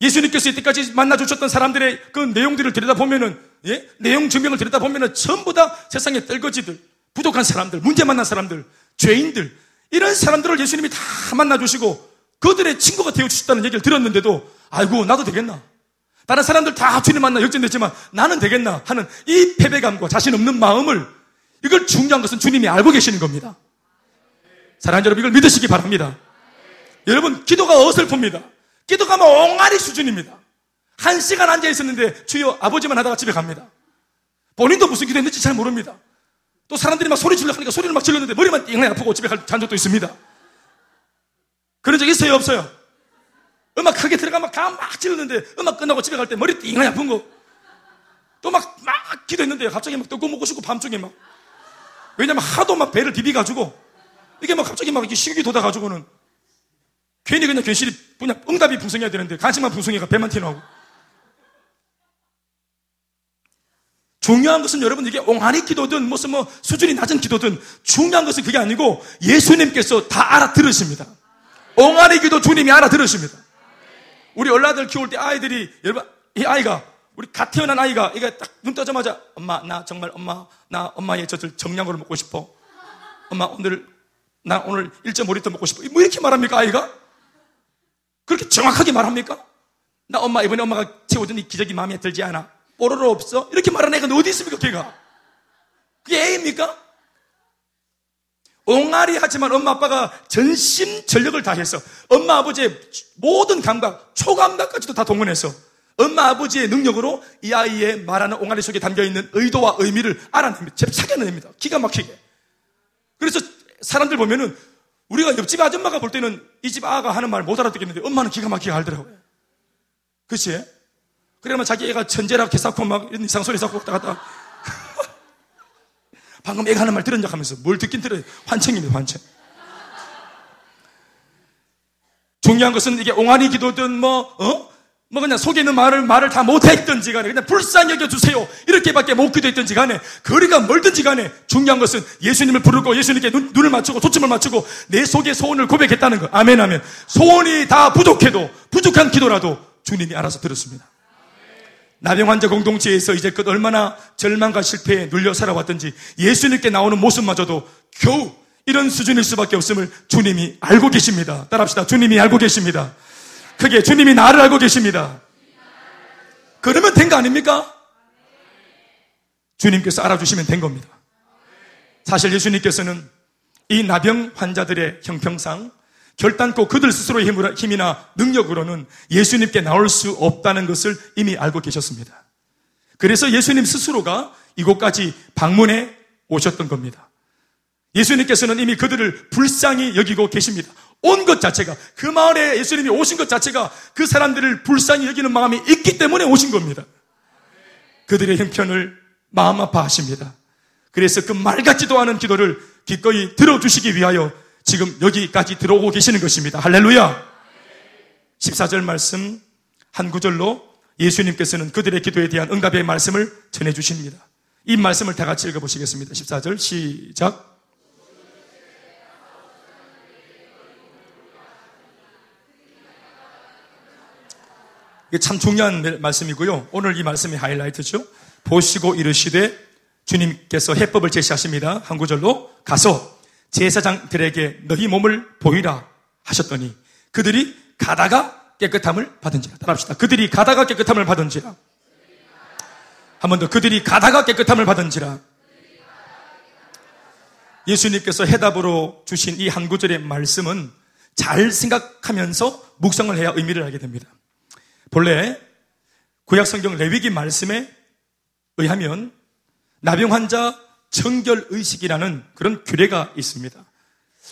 예수님께서 이때까지 만나 주셨던 사람들의 그 내용들을 들여다보면은, 예? 내용 증명을 들여다보면은 전부 다 세상의 떨거지들, 부족한 사람들, 문제 만난 사람들, 죄인들, 이런 사람들을 예수님이 다 만나 주시고 그들의 친구가 되어 주셨다는 얘기를 들었는데도 아이고, 나도 되겠나? 다른 사람들 다 주님 만나 역전됐지만 나는 되겠나? 하는 이 패배감과 자신 없는 마음을 이걸 중요한 것은 주님이 알고 계시는 겁니다. 사랑하는 여러분, 이걸 믿으시기 바랍니다. 여러분, 기도가 어설픕니다. 기도가 뭐 옹알이 수준입니다. 한 시간 앉아 있었는데 주여 아버지만 하다가 집에 갑니다. 본인도 무슨 기도했는지 잘 모릅니다. 또 사람들이 막 소리 질러 하니까 소리를 막 질렀는데 머리만 띵하게 아프고 집에 간 적도 있습니다. 그런 적 있어요, 없어요? 음악 크게 들어가면 막 질렀는데 음악 끝나고 집에 갈 때 머리 띵하게 아픈 거. 또 막, 막 기도했는데 갑자기 막 떡고 먹고 싶고 밤중에 막. 왜냐면 하도 막 배를 비비가지고 이게 막 갑자기 막 이렇게 식욕이 돋아가지고는 괜히 그냥 괜시리 그냥 응답이 풍성해야 되는데 간식만 풍성해가 배만 튀어나오고. 중요한 것은 여러분 이게 옹알이 기도든 무슨 뭐 수준이 낮은 기도든 중요한 것은 그게 아니고 예수님께서 다 알아들으십니다. 옹알이 기도 주님이 알아들으십니다. 우리 얼라들 키울 때 아이들이 여러분 이 아이가 우리 갓 태어난 아이가 이게 딱 눈 떠자마자 엄마 나 정말 엄마 나 엄마의 젖을 정량으로 먹고 싶어. 엄마 오늘 나 오늘 1.5리터 먹고 싶어. 뭐 이렇게 말합니까 아이가? 그렇게 정확하게 말합니까? 나 엄마 이번에 엄마가 채워준 이 기저귀 마음에 들지 않아. 뽀로로 없어? 이렇게 말하는 애가 어디 있습니까, 걔가? 그게 애입니까? 옹알이 하지만 엄마 아빠가 전심 전력을 다해서 엄마 아버지의 모든 감각, 초감각까지도 다 동원해서 엄마 아버지의 능력으로 이 아이의 말하는 옹알이 속에 담겨 있는 의도와 의미를 알아냅니다. 찾아냅니다. 기가 막히게. 그래서 사람들 보면은 우리가 옆집 아줌마가 볼 때는 이 집 아가 하는 말 못 알아듣겠는데 엄마는 기가 막히게 알더라고요. 그치? 그러면 자기 애가 천재라 개사코 막 이런 이상 소리 쌓고 왔다 갔다. [laughs] 방금 애가 하는 말 들은 척 하면서 뭘 듣긴 들어요. 환청입니다, 환청. 중요한 것은 이게 옹알이 기도든 뭐, 어? 뭐 그냥 속에 있는 말을 말을 다 못했든지 간에 그냥 불쌍히 여겨주세요. 이렇게밖에 못 기도했든지 간에 거리가 멀든지 간에 중요한 것은 예수님을 부르고 예수님께 눈, 눈을 맞추고 초점을 맞추고 내 속의 소원을 고백했다는 거 아멘 아멘. 소원이 다 부족해도 부족한 기도라도 주님이 알아서 들었습니다. 나병 환자 공동체에서 이제껏 얼마나 절망과 실패에 눌려 살아왔던지 예수님께 나오는 모습마저도 겨우 이런 수준일 수밖에 없음을 주님이 알고 계십니다. 따라합시다. 주님이 알고 계십니다 크게 주님이 나를 알고 계십니다. 그러면 된 거 아닙니까? 주님께서 알아주시면 된 겁니다. 사실 예수님께서는 이 나병 환자들의 형평상 결단코 그들 스스로의 힘이나 능력으로는 예수님께 나올 수 없다는 것을 이미 알고 계셨습니다. 그래서 예수님 스스로가 이곳까지 방문해 오셨던 겁니다. 예수님께서는 이미 그들을 불쌍히 여기고 계십니다. 온 것 자체가 그 마을에 예수님이 오신 것 자체가 그 사람들을 불쌍히 여기는 마음이 있기 때문에 오신 겁니다. 그들의 형편을 마음 아파하십니다. 그래서 그 말 같지도 않은 기도를 기꺼이 들어주시기 위하여 지금 여기까지 들어오고 계시는 것입니다. 할렐루야! 14절 말씀 한 구절로 예수님께서는 그들의 기도에 대한 응답의 말씀을 전해주십니다. 이 말씀을 다 같이 읽어보시겠습니다. 14절 시작. 이게 참 중요한 말씀이고요. 오늘 이 말씀이 하이라이트죠. 보시고 이르시되 주님께서 해법을 제시하십니다. 한 구절로 가서 제사장들에게 너희 몸을 보이라 하셨더니 그들이 가다가 깨끗함을 받은지라. 따라합시다. 그들이 가다가 깨끗함을 받은지라. 한 번 더. 그들이 가다가 깨끗함을 받은지라. 예수님께서 해답으로 주신 이 한 구절의 말씀은 잘 생각하면서 묵상을 해야 의미를 알게 됩니다. 본래 구약 성경 레위기 말씀에 의하면 나병 환자 청결 의식이라는 그런 규례가 있습니다.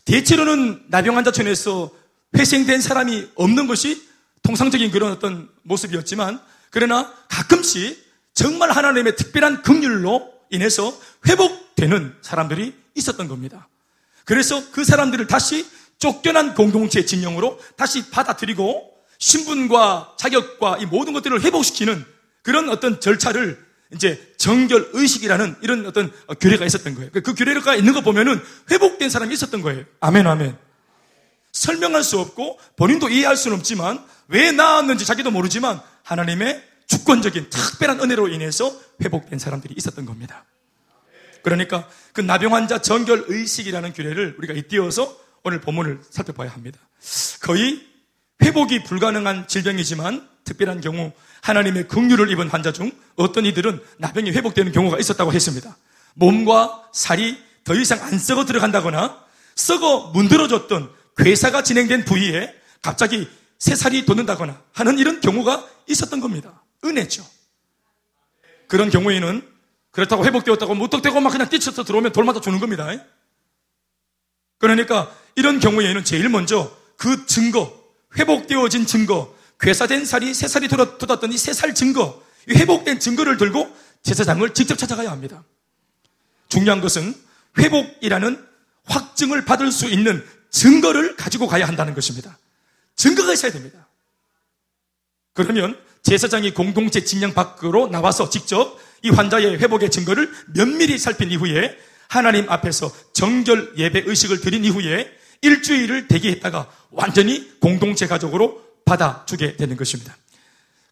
대체로는 나병 환자촌에서 회생된 사람이 없는 것이 통상적인 그런 어떤 모습이었지만 그러나 가끔씩 정말 하나님의 특별한 긍휼로 인해서 회복되는 사람들이 있었던 겁니다. 그래서 그 사람들을 다시 쫓겨난 공동체 진영으로 다시 받아들이고 신분과 자격과 이 모든 것들을 회복시키는 그런 어떤 절차를 이제 정결 의식이라는 이런 어떤 규례가 있었던 거예요. 그 규례가 있는 거 보면은 회복된 사람이 있었던 거예요. 아멘, 아멘. 설명할 수 없고 본인도 이해할 수는 없지만 왜 나았는지 자기도 모르지만 하나님의 주권적인 특별한 은혜로 인해서 회복된 사람들이 있었던 겁니다. 그러니까 그 나병 환자 정결 의식이라는 규례를 우리가 잇띄어서 오늘 본문을 살펴봐야 합니다. 거의 회복이 불가능한 질병이지만 특별한 경우 하나님의 긍휼을 입은 환자 중 어떤 이들은 나병이 회복되는 경우가 있었다고 했습니다. 몸과 살이 더 이상 안 썩어 들어간다거나 썩어 문드러졌던 괴사가 진행된 부위에 갑자기 새살이 돋는다거나 하는 이런 경우가 있었던 겁니다. 은혜죠. 그런 경우에는 그렇다고 회복되었다고 무턱대고 막 그냥 뛰쳐서 들어오면 돌마다 주는 겁니다. 그러니까 이런 경우에는 제일 먼저 그 증거, 회복되어진 증거, 괴사된 살이 새 살이 이새살 증거, 회복된 증거를 들고 제사장을 직접 찾아가야 합니다. 중요한 것은 회복이라는 확증을 받을 수 있는 증거를 가지고 가야 한다는 것입니다. 증거가 있어야 됩니다. 그러면 제사장이 공동체 진영 밖으로 나와서 직접 이 환자의 회복의 증거를 면밀히 살핀 이후에 하나님 앞에서 정결 예배 의식을 드린 이후에 일주일을 대기했다가 완전히 공동체 가족으로 받아주게 되는 것입니다.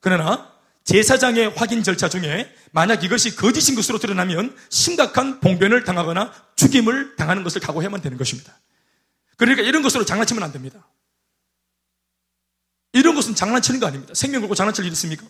그러나 제사장의 확인 절차 중에 만약 이것이 거짓인 것으로 드러나면 심각한 봉변을 당하거나 죽임을 당하는 것을 각오해야만 되는 것입니다. 그러니까 이런 것으로 장난치면 안 됩니다. 이런 것은 장난치는 거 아닙니다. 생명 걸고 장난칠 일 있습니까?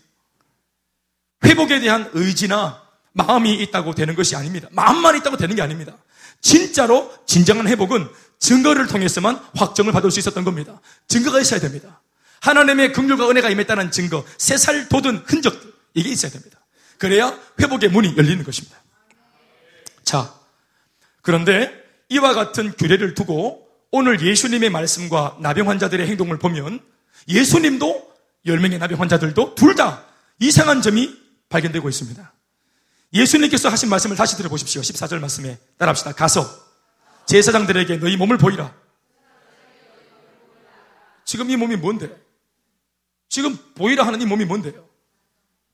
회복에 대한 의지나 마음이 있다고 되는 것이 아닙니다. 마음만 있다고 되는 게 아닙니다. 진짜로 진정한 회복은 증거를 통해서만 확정을 받을 수 있었던 겁니다. 증거가 있어야 됩니다. 하나님의 긍휼과 은혜가 임했다는 증거, 세살 돋은 흔적들 이게 있어야 됩니다. 그래야 회복의 문이 열리는 것입니다. 자, 그런데 이와 같은 규례를 두고 오늘 예수님의 말씀과 나병 환자들의 행동을 보면 예수님도 10명의 나병 환자들도 둘 다 이상한 점이 발견되고 있습니다. 예수님께서 하신 말씀을 다시 들어보십시오. 14절 말씀에 따라합시다. 가서 제사장들에게 너희 몸을 보이라. 지금 이 몸이 뭔데? 지금 보이라 하는 이 몸이 뭔데요?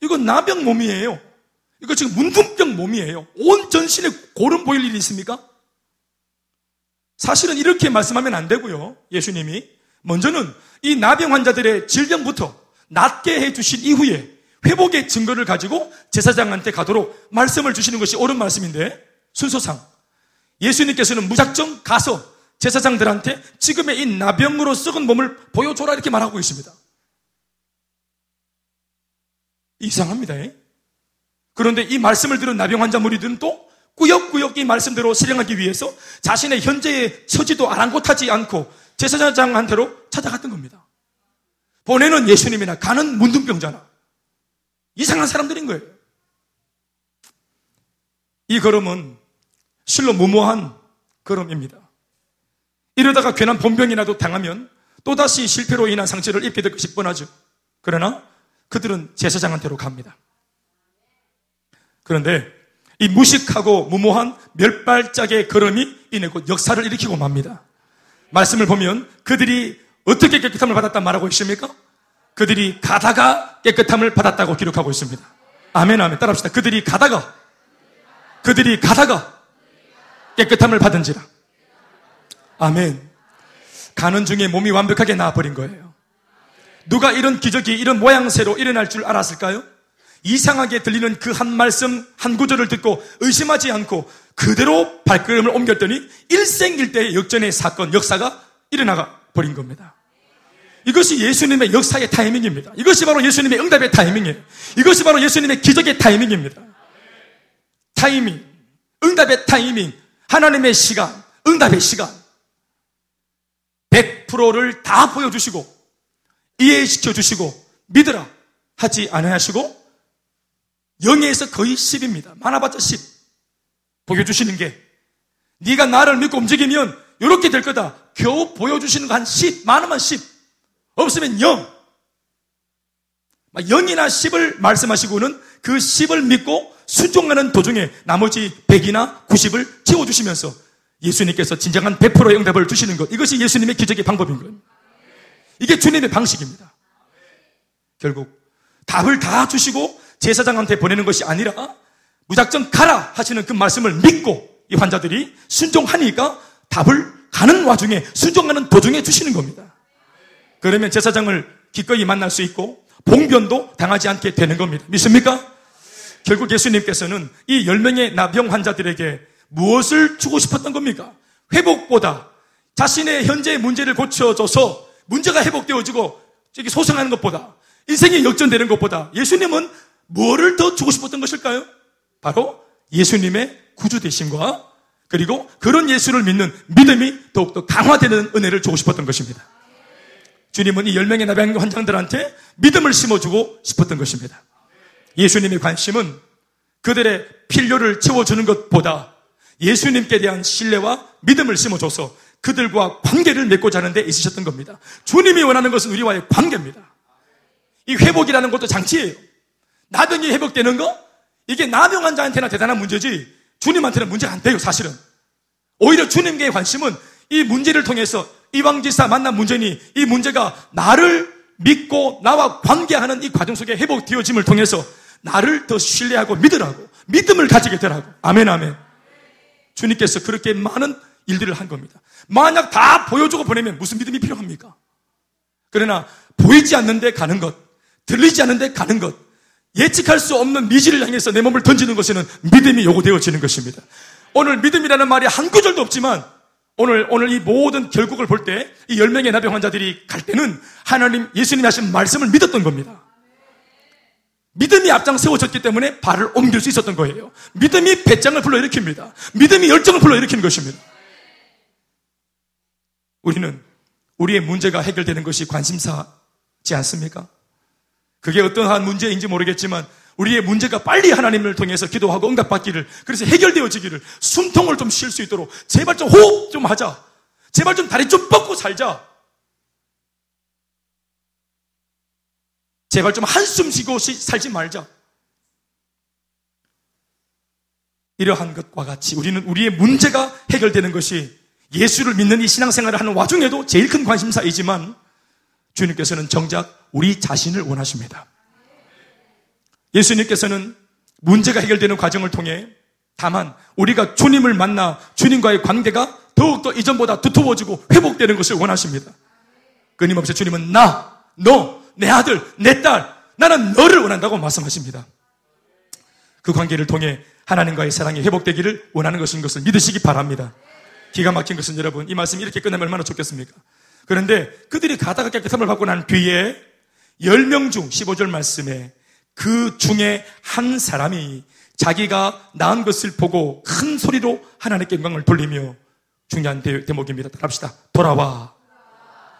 이건 나병 몸이에요. 이거 지금 문둥병 몸이에요. 온 전신에 고름 보일 일이 있습니까? 사실은 이렇게 말씀하면 안 되고요. 예수님이. 먼저는 이 나병 환자들의 질병부터 낫게 해 주신 이후에 회복의 증거를 가지고 제사장한테 가도록 말씀을 주시는 것이 옳은 말씀인데 순서상 예수님께서는 무작정 가서 제사장들한테 지금의 이 나병으로 썩은 몸을 보여줘라 이렇게 말하고 있습니다. 이상합니다. 그런데 이 말씀을 들은 나병 환자 무리들은 또 꾸역꾸역 이 말씀대로 실행하기 위해서 자신의 현재의 처지도 아랑곳하지 않고 제사장한테로 찾아갔던 겁니다. 보내는 예수님이나 가는 문둥병자나 이상한 사람들인 거예요. 이 걸음은 실로 무모한 걸음입니다. 이러다가 괜한 본병이라도 당하면 또다시 실패로 인한 상처를 입게 될 것이 뻔하죠. 그러나 그들은 제사장한테로 갑니다. 그런데 이 무식하고 무모한 멸발짝의 걸음이 이내 곧 역사를 일으키고 맙니다. 말씀을 보면 그들이 어떻게 깨끗함을 받았단 말하고 있습니까? 그들이 가다가 깨끗함을 받았다고 기록하고 있습니다. 아멘, 아멘. 따라 합시다. 그들이 가다가, 그들이 가다가 깨끗함을 받은지라. 아멘. 가는 중에 몸이 완벽하게 나아버린 거예요. 누가 이런 기적이 이런 모양새로 일어날 줄 알았을까요? 이상하게 들리는 그 한 말씀, 한 구절을 듣고 의심하지 않고 그대로 발걸음을 옮겼더니 일생일대의 역전의 사건, 역사가 일어나가 버린 겁니다. 이것이 예수님의 역사의 타이밍입니다. 이것이 바로 예수님의 응답의 타이밍이에요. 이것이 바로 예수님의 기적의 타이밍입니다. 타이밍, 응답의 타이밍, 하나님의 시간, 응답의 시간. 100%를 다 보여주시고, 이해시켜 주시고, 믿으라 하지 않으시고, 영에서 거의 10입니다. 많아봤자 10. 보여주시는 게, 네가 나를 믿고 움직이면 이렇게 될 거다. 겨우 보여주시는 거 한 10, 많으면 10. 없으면 0. 0이나 10을 말씀하시고는 그 10을 믿고 순종하는 도중에 나머지 100이나 90을 채워주시면서 예수님께서 진정한 100%의 응답을 주시는 것. 이것이 예수님의 기적의 방법인 거예요. 이게 주님의 방식입니다. 결국 답을 다 주시고 제사장한테 보내는 것이 아니라 무작정 가라 하시는 그 말씀을 믿고 이 환자들이 순종하니까 답을 가는 와중에 순종하는 도중에 주시는 겁니다. 그러면 제사장을 기꺼이 만날 수 있고 봉변도 당하지 않게 되는 겁니다. 믿습니까? 결국 예수님께서는 이 10명의 나병 환자들에게 무엇을 주고 싶었던 겁니까? 회복보다 자신의 현재의 문제를 고쳐줘서 문제가 회복되어지고 저기 소생하는 것보다 인생이 역전되는 것보다 예수님은 뭐를 더 주고 싶었던 것일까요? 바로 예수님의 구주 되심과 그리고 그런 예수를 믿는 믿음이 더욱더 강화되는 은혜를 주고 싶었던 것입니다. 주님은 이 10명의 나병 환장들한테 믿음을 심어주고 싶었던 것입니다. 예수님의 관심은 그들의 필요를 채워주는 것보다 예수님께 대한 신뢰와 믿음을 심어줘서 그들과 관계를 맺고자 하는 데 있으셨던 겁니다. 주님이 원하는 것은 우리와의 관계입니다. 이 회복이라는 것도 장치예요. 나병이 회복되는 거? 이게 나병 환자한테나 대단한 문제지 주님한테는 문제가 안 돼요, 사실은. 오히려 주님께 관심은 이 문제를 통해서 이방지사 만난 문제니 이 문제가 나를 믿고 나와 관계하는 이 과정 속에 회복되어짐을 통해서 나를 더 신뢰하고 믿으라고 믿음을 가지게 되라고 아멘 아멘 주님께서 그렇게 많은 일들을 한 겁니다 만약 다 보여주고 보내면 무슨 믿음이 필요합니까? 그러나 보이지 않는데 가는 것 들리지 않는데 가는 것 예측할 수 없는 미지를 향해서 내 몸을 던지는 것에는 믿음이 요구되어지는 것입니다 오늘 믿음이라는 말이 한 구절도 없지만 오늘, 오늘 이 모든 결국을 볼 때 이 열명의 나병 환자들이 갈 때는 하나님, 예수님이 하신 말씀을 믿었던 겁니다. 믿음이 앞장 세워졌기 때문에 발을 옮길 수 있었던 거예요. 믿음이 배짱을 불러일으킵니다. 믿음이 열정을 불러일으키는 것입니다. 우리는 우리의 문제가 해결되는 것이 관심사지 않습니까? 그게 어떠한 문제인지 모르겠지만 우리의 문제가 빨리 하나님을 통해서 기도하고 응답받기를 그래서 해결되어지기를 숨통을 좀 쉴 수 있도록 제발 좀 호흡 좀 하자. 제발 좀 다리 좀 뻗고 살자. 제발 좀 한숨 쉬고 살지 말자. 이러한 것과 같이 우리는 우리의 문제가 해결되는 것이 예수를 믿는 이 신앙생활을 하는 와중에도 제일 큰 관심사이지만 주님께서는 정작 우리 자신을 원하십니다. 예수님께서는 문제가 해결되는 과정을 통해 다만 우리가 주님을 만나 주님과의 관계가 더욱더 이전보다 두터워지고 회복되는 것을 원하십니다. 끊임없이 주님은 나, 너, 내 아들, 내 딸, 나는 너를 원한다고 말씀하십니다. 그 관계를 통해 하나님과의 사랑이 회복되기를 원하는 것인 것을 믿으시기 바랍니다. 기가 막힌 것은 여러분, 이 말씀이 이렇게 끝나면 얼마나 좋겠습니까? 그런데 그들이 가다가 깨끗함을 받고 난 뒤에 10명 중 15절 말씀에 그 중에 한 사람이 자기가 낳은 것을 보고 큰 소리로 하나님께 영광을 돌리며 중요한 대, 목입니다 따라합시다. 돌아와.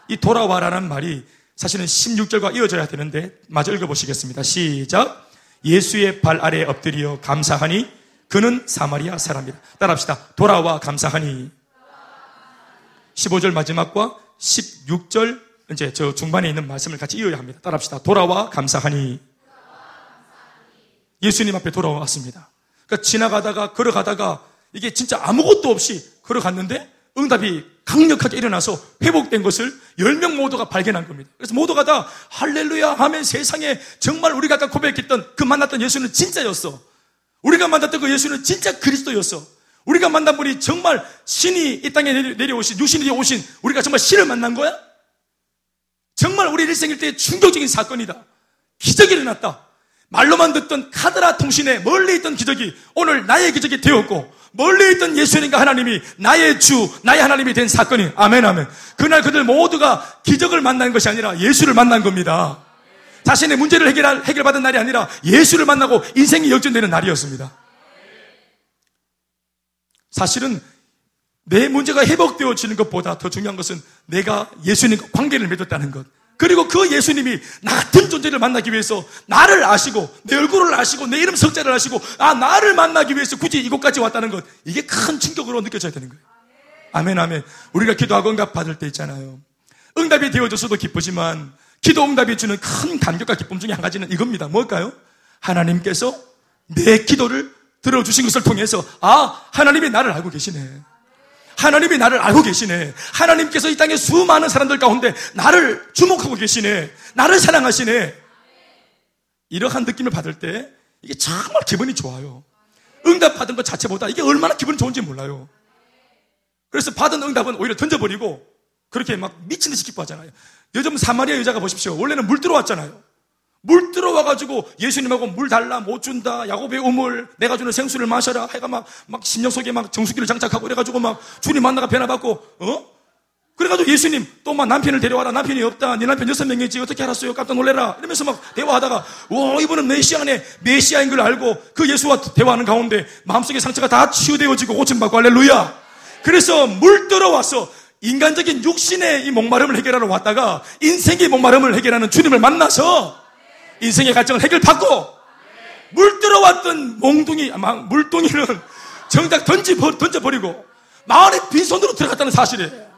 이 돌아와라는 말이 사실은 16절과 이어져야 되는데 마저 읽어보시겠습니다. 시작. 예수의 발 아래 엎드려 감사하니 그는 사마리아 사람이다. 따라합시다. 돌아와 감사하니. 15절 마지막과 16절 이제 저 중반에 있는 말씀을 같이 이어야 합니다. 따라합시다. 돌아와 감사하니. 예수님 앞에 돌아왔습니다. 그러니까 지나가다가 걸어가다가 이게 진짜 아무것도 없이 걸어갔는데 응답이 강력하게 일어나서 회복된 것을 10명 모두가 발견한 겁니다. 그래서 모두가 다 할렐루야 하면 세상에 정말 우리가 아까 고백했던 그 만났던 예수는 진짜였어. 우리가 만났던 그 예수는 진짜 그리스도였어. 우리가 만난 분이 정말 신이 이 땅에 내려오신, 유신이 오신 우리가 정말 신을 만난 거야? 정말 우리 일생일 때 충격적인 사건이다. 기적이 일어났다. 말로만 듣던 카드라 통신에 멀리 있던 기적이 오늘 나의 기적이 되었고 멀리 있던 예수님과 하나님이 나의 주, 나의 하나님이 된 사건이 아멘 아멘. 그날 그들 모두가 기적을 만난 것이 아니라 예수를 만난 겁니다. 자신의 문제를 해결할, 해결받은 날이 아니라 예수를 만나고 인생이 역전되는 날이었습니다. 사실은 내 문제가 회복되어지는 것보다 더 중요한 것은 내가 예수님과 관계를 맺었다는 것. 그리고 그 예수님이 나 같은 존재를 만나기 위해서 나를 아시고 내 얼굴을 아시고 내 이름 석자를 아시고 아 나를 만나기 위해서 굳이 이곳까지 왔다는 것 이게 큰 충격으로 느껴져야 되는 거예요. 아멘 아멘. 우리가 기도하고 응답 받을 때 있잖아요. 응답이 되어져서도 기쁘지만 기도 응답이 주는 큰 감격과 기쁨 중에 한 가지는 이겁니다. 뭘까요? 하나님께서 내 기도를 들어주신 것을 통해서 아 하나님이 나를 알고 계시네. 하나님이 나를 알고 계시네. 하나님께서 이 땅에 수많은 사람들 가운데 나를 주목하고 계시네. 나를 사랑하시네. 이러한 느낌을 받을 때 이게 정말 기분이 좋아요. 응답 받은 것 자체보다 이게 얼마나 기분이 좋은지 몰라요. 그래서 받은 응답은 오히려 던져버리고 그렇게 막 미친 듯이 기뻐하잖아요. 요즘 사마리아 여자가 보십시오. 원래는 물 들어왔잖아요. 물 들어와가지고 예수님하고 물 달라 못 준다 야곱의 우물 내가 주는 생수를 마셔라. 해가 막, 막 심령 속에 막 정수기를 장착하고 그래가지고 막 주님 만나가 변화받고 어? 그래가지고 예수님 또 막 남편을 데려와라. 남편이 없다. 네 남편 여섯 명이지. 어떻게 알았어요? 깜짝 놀래라. 이러면서 막 대화하다가 와 이분은 메시아네 메시아인 걸 알고 그 예수와 대화하는 가운데 마음속의 상처가 다 치유되어지고 고침받고 할렐루야. 그래서 물 들어와서 인간적인 육신의 이 목마름을 해결하러 왔다가 인생의 목마름을 해결하는 주님을 만나서 인생의 갈증을 해결받고 물 들어왔던 몽둥이, 물동이는 정작 던져버리고 마을에 빈손으로 들어갔다는 사실이에요.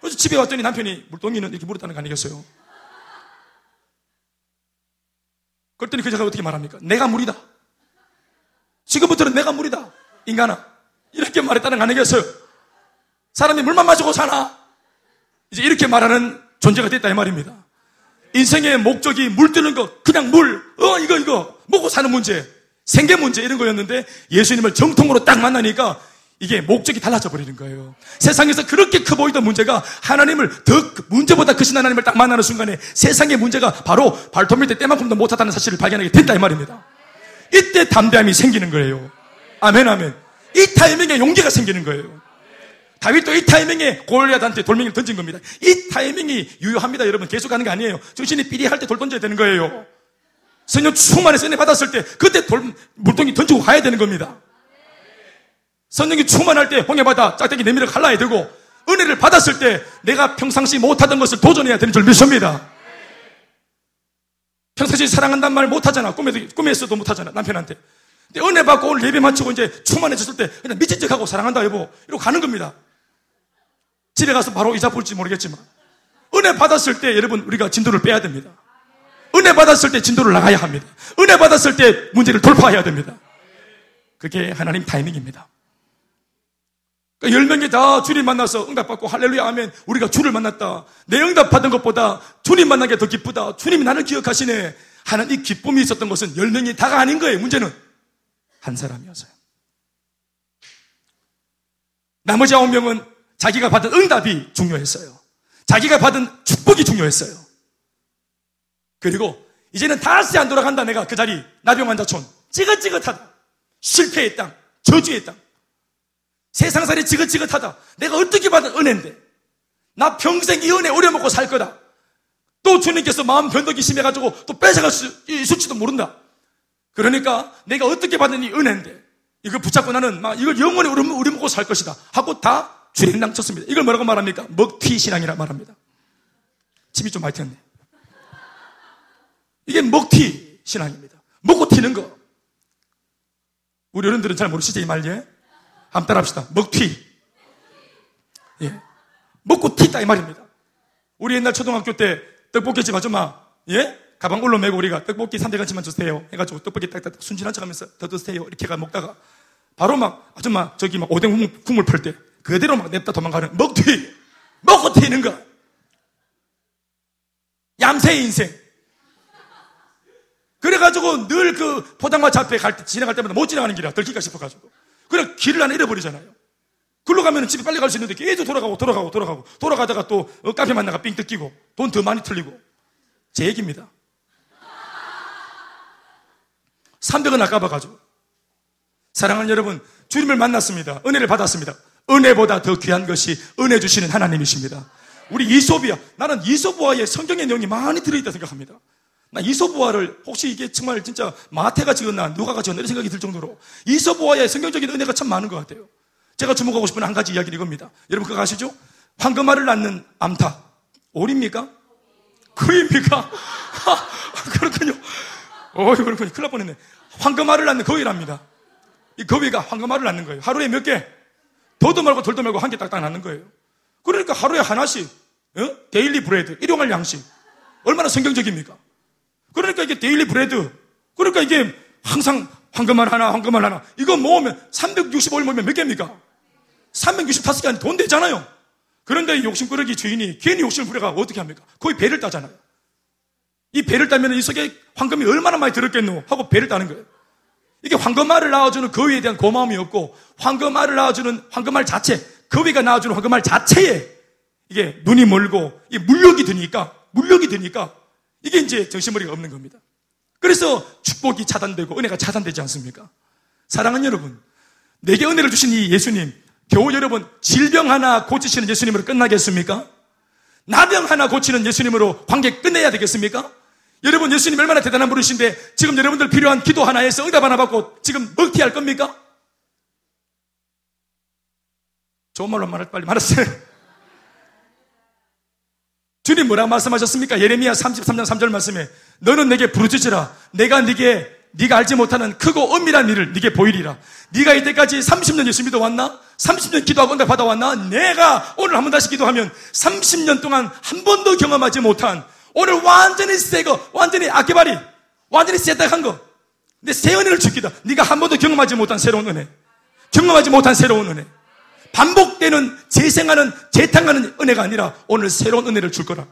그래서 집에 왔더니 남편이 물동이는 이렇게 물었다는 거 아니겠어요? 그랬더니 그 여자가 어떻게 말합니까? 내가 물이다. 지금부터는 내가 물이다. 인간아. 이렇게 말했다는 거 아니겠어요? 사람이 물만 마시고 사나? 이제 이렇게 말하는 존재가 됐다 이 말입니다. 인생의 목적이 물 뜨는 거, 그냥 물, 어, 이거, 이거, 먹고 사는 문제, 생계 문제 이런 거였는데 예수님을 정통으로 딱 만나니까 이게 목적이 달라져 버리는 거예요. 세상에서 그렇게 커 보이던 문제가 하나님을 더 문제보다 크신 하나님을 딱 만나는 순간에 세상의 문제가 바로 발톱 밑에 때만큼도 못하다는 사실을 발견하게 된다 이 말입니다. 이때 담대함이 생기는 거예요. 아멘 아멘. 이 타이밍에 용기가 생기는 거예요. 다윗도 이 타이밍에 골리앗한테 돌멩이를 던진 겁니다. 이 타이밍이 유효합니다, 여러분. 계속 하는 게 아니에요. 정신이 삐리할 때 돌 던져야 되는 거예요. 성령 충만해서 은혜 받았을 때 그때 돌, 물동이 던지고 가야 되는 겁니다. 성령이 충만할 때 홍해 바다 짝대기 내밀어 갈라야 되고 은혜를 받았을 때 내가 평상시 못하던 것을 도전해야 되는 줄 믿습니다. 평상시 사랑한다는 말 못하잖아. 꿈에도, 꿈에서도 못하잖아. 남편한테. 근데 은혜 받고 오늘 예배 마치고 이제 충만해졌을 때 그냥 미친 척 하고 사랑한다 여보. 이러고 가는 겁니다. 집에 가서 바로 이자 볼지 모르겠지만. 은혜 받았을 때 여러분 우리가 진도를 빼야 됩니다. 은혜 받았을 때 진도를 나가야 합니다. 은혜 받았을 때 문제를 돌파해야 됩니다. 그게 하나님 타이밍입니다. 그러니까 열 명이 다 주님 만나서 응답받고 할렐루야 하면 우리가 주를 만났다. 내 응답받은 것보다 주님 만난 게 더 기쁘다. 주님이 나를 기억하시네. 하는 이 기쁨이 있었던 것은 열 명이 다가 아닌 거예요. 문제는 한 사람이었어요. 나머지 아홉 명은 자기가 받은 응답이 중요했어요. 자기가 받은 축복이 중요했어요. 그리고 이제는 다시 안 돌아간다 내가 그 자리 나병 환자촌 찌긋찌긋하다 실패의 땅 저주의 땅 세상살이 지긋지긋하다. 내가 어떻게 받은 은혜인데. 나 평생 이 은혜 오려먹고 살 거다. 또 주님께서 마음 변덕이 심해가지고 또 뺏어갈 수 있을지도 모른다. 그러니까 내가 어떻게 받은 이 은혜인데. 이걸 붙잡고 나는 막 이걸 영원히 우려먹고 살 것이다. 하고 다 주행당 쳤습니다. 이걸 뭐라고 말합니까? 먹튀 신앙이라 말합니다. 침이 좀 많이 튀었네. 이게 먹튀 신앙입니다. 먹고 튀는 거. 우리 어른들은 잘 모르시죠, 이 말, 예? 한번 따라 합시다. 먹튀. 예. 먹고 튀다 이 말입니다. 우리 옛날 초등학교 때 떡볶이집 아줌마, 예? 가방 올로 메고 우리가 떡볶이 300원치만 주세요. 해가지고 떡볶이 딱딱 순진한 척 하면서 더 드세요. 이렇게 가 먹다가 바로 막 아줌마 저기 막 오뎅 국물, 국물 풀 때 그대로 막 냅다 도망가는 먹튀. 먹고 튀는 거. 얌새의 인생. 그래가지고 늘 그 포장마차 앞에 갈 때, 지나갈 때마다 못 지나가는 길이야. 들킬까 싶어가지고. 그냥 길을 하나 잃어버리잖아요. 글로 가면 집에 빨리 갈 수 있는데 계속 돌아가고 돌아가고 돌아가고 돌아가다가 또 어, 카페 만나가 삥 뜯기고 돈 더 많이 틀리고 제 얘기입니다. 300원 아까봐가지고 사랑하는 여러분 주님을 만났습니다. 은혜를 받았습니다. 은혜보다 더 귀한 것이 은혜 주시는 하나님이십니다. 우리 이소비아 나는 이소부아의 성경의 내용이 많이 들어있다 생각합니다. 나 이소부아를 혹시 이게 정말 진짜 마태가 지었나 누가가 지었나 이런 생각이 들 정도로 이솝우화에 성경적인 은혜가 참 많은 것 같아요. 제가 주목하고 싶은 한 가지 이야기는 이겁니다. 여러분 그거 아시죠? 황금알을 낳는 암탉. 오리입니까? 거위입니까? 그렇군요. 어이, 그렇군요. 큰일 날 뻔했네. 황금알을 낳는 거위랍니다. 이 거위가 황금알을 낳는 거예요. 하루에 몇 개? 더도 말고 덜도 말고 한 개 딱딱 낳는 거예요. 그러니까 하루에 하나씩, 어? daily bread, 일용할 양식. 얼마나 성경적입니까? 그러니까 이게 daily bread. 그러니까 이게 항상 황금알 하나, 황금알 하나. 이거 모으면 365일 모으면 몇 개입니까? 365개 아니 돈 되잖아요. 그런데 욕심꾸러기 주인이 괜히 욕심을 부려가 어떻게 합니까? 거위 배를 따잖아요. 이 배를 따면 이 속에 황금이 얼마나 많이 들었겠노? 하고 배를 따는 거예요. 이게 황금알을 낳아주는 거위에 대한 고마움이 없고 황금알을 낳아주는 황금알 자체, 거위가 낳아주는 황금알 자체에 이게 눈이 멀고 이 물력이 드니까 물력이 드니까 이게 이제 정신머리가 없는 겁니다. 그래서 축복이 차단되고 은혜가 차단되지 않습니까? 사랑하는 여러분, 내게 은혜를 주신 이 예수님, 겨우 여러분 질병 하나 고치시는 예수님으로 끝나겠습니까? 나병 하나 고치는 예수님으로 관계 끝내야 되겠습니까? 여러분 예수님 얼마나 대단한 분이신데 지금 여러분들 필요한 기도 하나에서 응답 하나 받고 지금 먹튀할 겁니까? 좋은 말로 말할 빨리 말았어요. [laughs] 주님 뭐라 말씀하셨습니까? 예레미야 33장 3절 말씀에 너는 내게 부르짖으라 내가 네게 네가 알지 못하는 크고 엄밀한 일을 네게 보이리라. 네가 이때까지 30년 예수 믿어왔나? 30년 기도하고 응답 받아왔나? 내가 오늘 한 번 다시 기도하면 30년 동안 한 번도 경험하지 못한 오늘 완전히 새거 완전히 아케바리 완전히 세탁한 거 근데 새 은혜를 주기다. 네가 한 번도 경험하지 못한 새로운 은혜 경험하지 못한 새로운 은혜 반복되는 재생하는 재탕하는 은혜가 아니라 오늘 새로운 은혜를 줄 거라.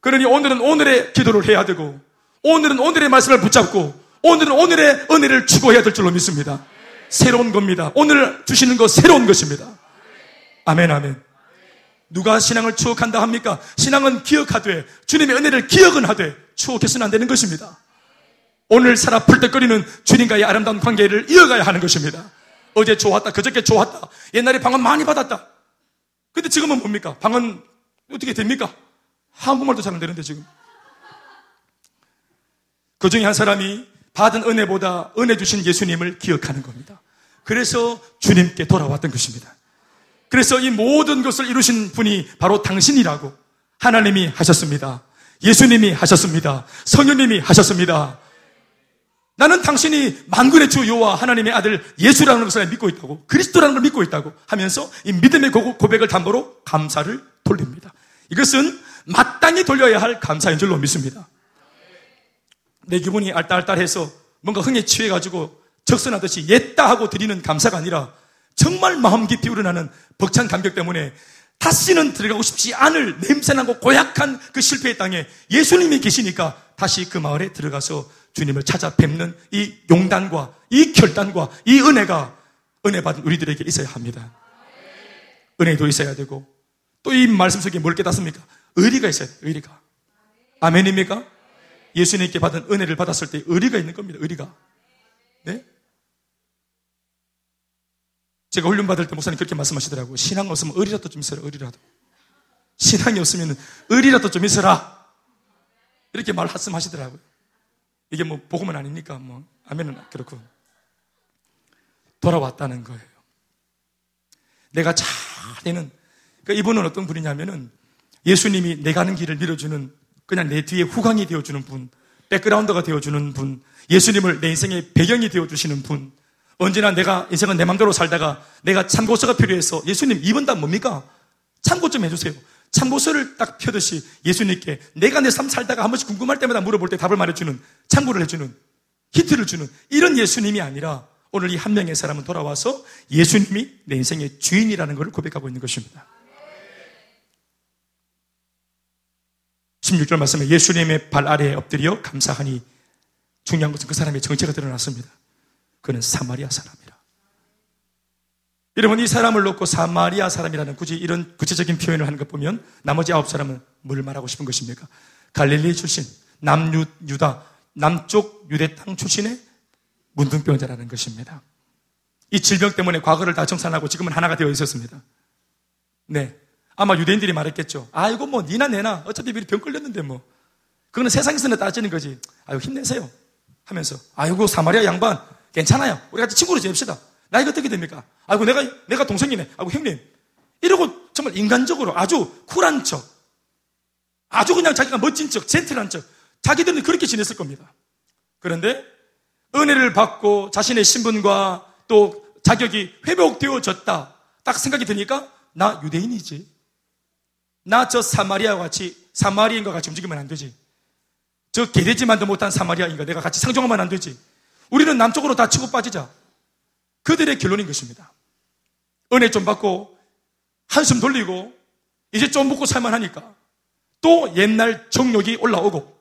그러니 오늘은 오늘의 기도를 해야 되고 오늘은 오늘의 말씀을 붙잡고 오늘은 오늘의 은혜를 추구해야 될 줄로 믿습니다. 새로운 겁니다. 오늘 주시는 거 새로운 것입니다. 아멘 아멘. 누가 신앙을 추억한다 합니까? 신앙은 기억하되 주님의 은혜를 기억은 하되 추억해서는 안 되는 것입니다. 오늘 살아 풀떡거리는 주님과의 아름다운 관계를 이어가야 하는 것입니다. 어제 좋았다. 그저께 좋았다. 옛날에 방언 많이 받았다. 근데 지금은 뭡니까? 방언 어떻게 됩니까? 한국말도 잘 안 되는데 지금. 그 중에 한 사람이 받은 은혜보다 은혜 주신 예수님을 기억하는 겁니다. 그래서 주님께 돌아왔던 것입니다. 그래서 이 모든 것을 이루신 분이 바로 당신이라고 하나님이 하셨습니다. 예수님이 하셨습니다. 성령님이 하셨습니다. 나는 당신이 만군의 주 여호와 하나님의 아들 예수라는 것을 믿고 있다고 그리스도라는 걸 믿고 있다고 하면서 이 믿음의 고백을 담보로 감사를 돌립니다. 이것은 마땅히 돌려야 할 감사인 줄로 믿습니다. 내 기분이 알딸딸해서 뭔가 흥에 취해가지고 적선하듯이 옛다 하고 드리는 감사가 아니라 정말 마음 깊이 우러나는 벅찬 감격 때문에 다시는 들어가고 싶지 않을 냄새나고 고약한 그 실패의 땅에 예수님이 계시니까 다시 그 마을에 들어가서 주님을 찾아 뵙는 이 용단과 이 결단과 이 은혜가 은혜 받은 우리들에게 있어야 합니다. 은혜도 있어야 되고 또 이 말씀 속에 뭘 깨닫습니까? 의리가 있어야 돼요. 의리가. 아멘입니까? 예수님께 받은 은혜를 받았을 때 의리가 있는 겁니다. 의리가. 네? 제가 훈련 받을 때 목사님 그렇게 말씀하시더라고요. 신앙 없으면 의리라도 좀 있어라. 의리라도. 신앙이 없으면 의리라도 좀 있어라. 이렇게 말씀하시더라고요. 이게 뭐 복음은 아닙니까? 뭐 아멘은 그렇고 돌아왔다는 거예요. 내가 잘 되는 그러니까 이분은 어떤 분이냐면은 예수님이 내 가는 길을 밀어주는 그냥 내 뒤에 후광이 되어주는 분, 백그라운드가 되어주는 분, 예수님을 내 인생의 배경이 되어주시는 분, 언제나 내가 인생은 내 맘대로 살다가 내가 참고서가 필요해서 예수님 이번 달 뭡니까? 참고 좀 해주세요. 참고서를 딱 펴듯이 예수님께 내가 내 삶 살다가 한 번씩 궁금할 때마다 물어볼 때 답을 말해주는 참고를 해주는 히트를 주는 이런 예수님이 아니라 오늘 이 한 명의 사람은 돌아와서 예수님이 내 인생의 주인이라는 것을 고백하고 있는 것입니다. 16절 말씀에 예수님의 발 아래에 엎드려 감사하니 중요한 것은 그 사람의 정체가 드러났습니다. 그는 사마리아 사람이라. 여러분 이 사람을 놓고 사마리아 사람이라는 굳이 이런 구체적인 표현을 하는 것 보면 나머지 아홉 사람은 뭘 말하고 싶은 것입니까? 갈릴리 출신, 남유다, 남쪽 유대 땅 출신의 문둥병자라는 것입니다. 이 질병 때문에 과거를 다 정산하고 지금은 하나가 되어 있었습니다. 네. 아마 유대인들이 말했겠죠. 아이고, 뭐, 니나 내나. 어차피 미리 병 걸렸는데 뭐. 그거는 세상에서는 따지는 거지. 아이고, 힘내세요. 하면서. 아이고, 사마리아 양반. 괜찮아요. 우리 같이 친구로 지냅시다. 나이가 어떻게 됩니까? 아이고, 내가, 내가 동생이네. 아이고, 형님. 이러고 정말 인간적으로 아주 쿨한 척. 아주 그냥 자기가 멋진 척, 젠틀한 척. 자기들은 그렇게 지냈을 겁니다. 그런데 은혜를 받고 자신의 신분과 또 자격이 회복되어졌다. 딱 생각이 드니까 나 유대인이지. 나 저 사마리아와 같이 사마리인과 같이 움직이면 안 되지. 저 개돼지만도 못한 사마리아인과 내가 같이 상종하면 안 되지. 우리는 남쪽으로 다 치고 빠지자. 그들의 결론인 것입니다. 은혜 좀 받고 한숨 돌리고 이제 좀 먹고 살만하니까 또 옛날 정욕이 올라오고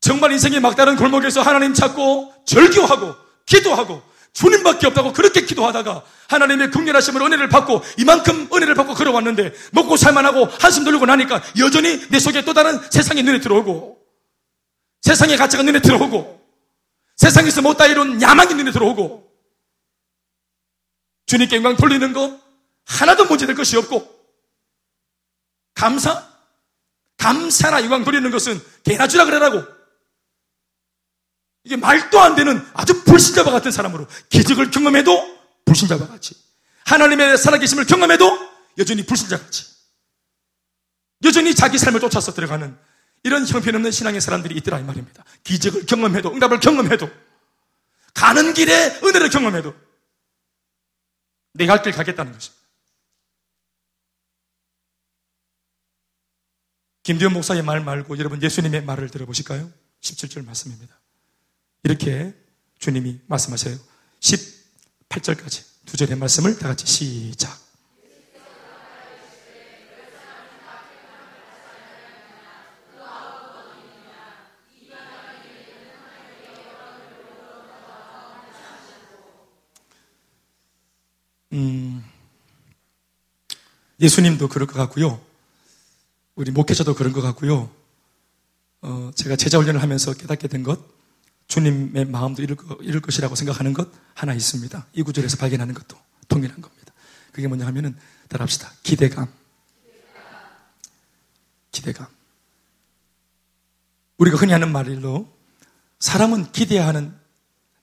정말 인생의 막다른 골목에서 하나님 찾고 절규하고 기도하고 주님밖에 없다고 그렇게 기도하다가 하나님의 극렬하심을 은혜를 받고 이만큼 은혜를 받고 걸어왔는데 먹고 살만하고 한숨 돌리고 나니까 여전히 내 속에 또 다른 세상의 눈에 들어오고 세상의 가치가 눈에 들어오고 세상에서 못다 이룬 야망이 눈에 들어오고 주님께 영광 돌리는 거 하나도 문제될 것이 없고 감사? 감사나 영광 돌리는 것은 개나 주라 그래라고 이게 말도 안 되는 아주 불신자와 같은 사람으로 기적을 경험해도 불신자와 같이 하나님의 살아계심을 경험해도 여전히 불신자 같이 여전히 자기 삶을 쫓아서 들어가는 이런 형편없는 신앙의 사람들이 있더라 이 말입니다. 기적을 경험해도 응답을 경험해도 가는 길에 은혜를 경험해도 내가 할길 가겠다는 것입니다. 김대현 목사의 말 말고 여러분 예수님의 말을 들어보실까요? 17절 말씀입니다. 이렇게 주님이 말씀하세요. 18절까지 두 절의 말씀을 다 같이 시작. 음, 예수님도 그럴 것 같고요. 우리 목회자도 그런 것 같고요. 어, 제가 제자 훈련을 하면서 깨닫게 된 것, 주님의 마음도 이룰, 이룰 것이라고 생각하는 것 하나 있습니다. 이 구절에서 발견하는 것도 동일한 겁니다. 그게 뭐냐 하면은, 따라합시다. 기대감. 기대감. 우리가 흔히 하는 말로 사람은 기대하는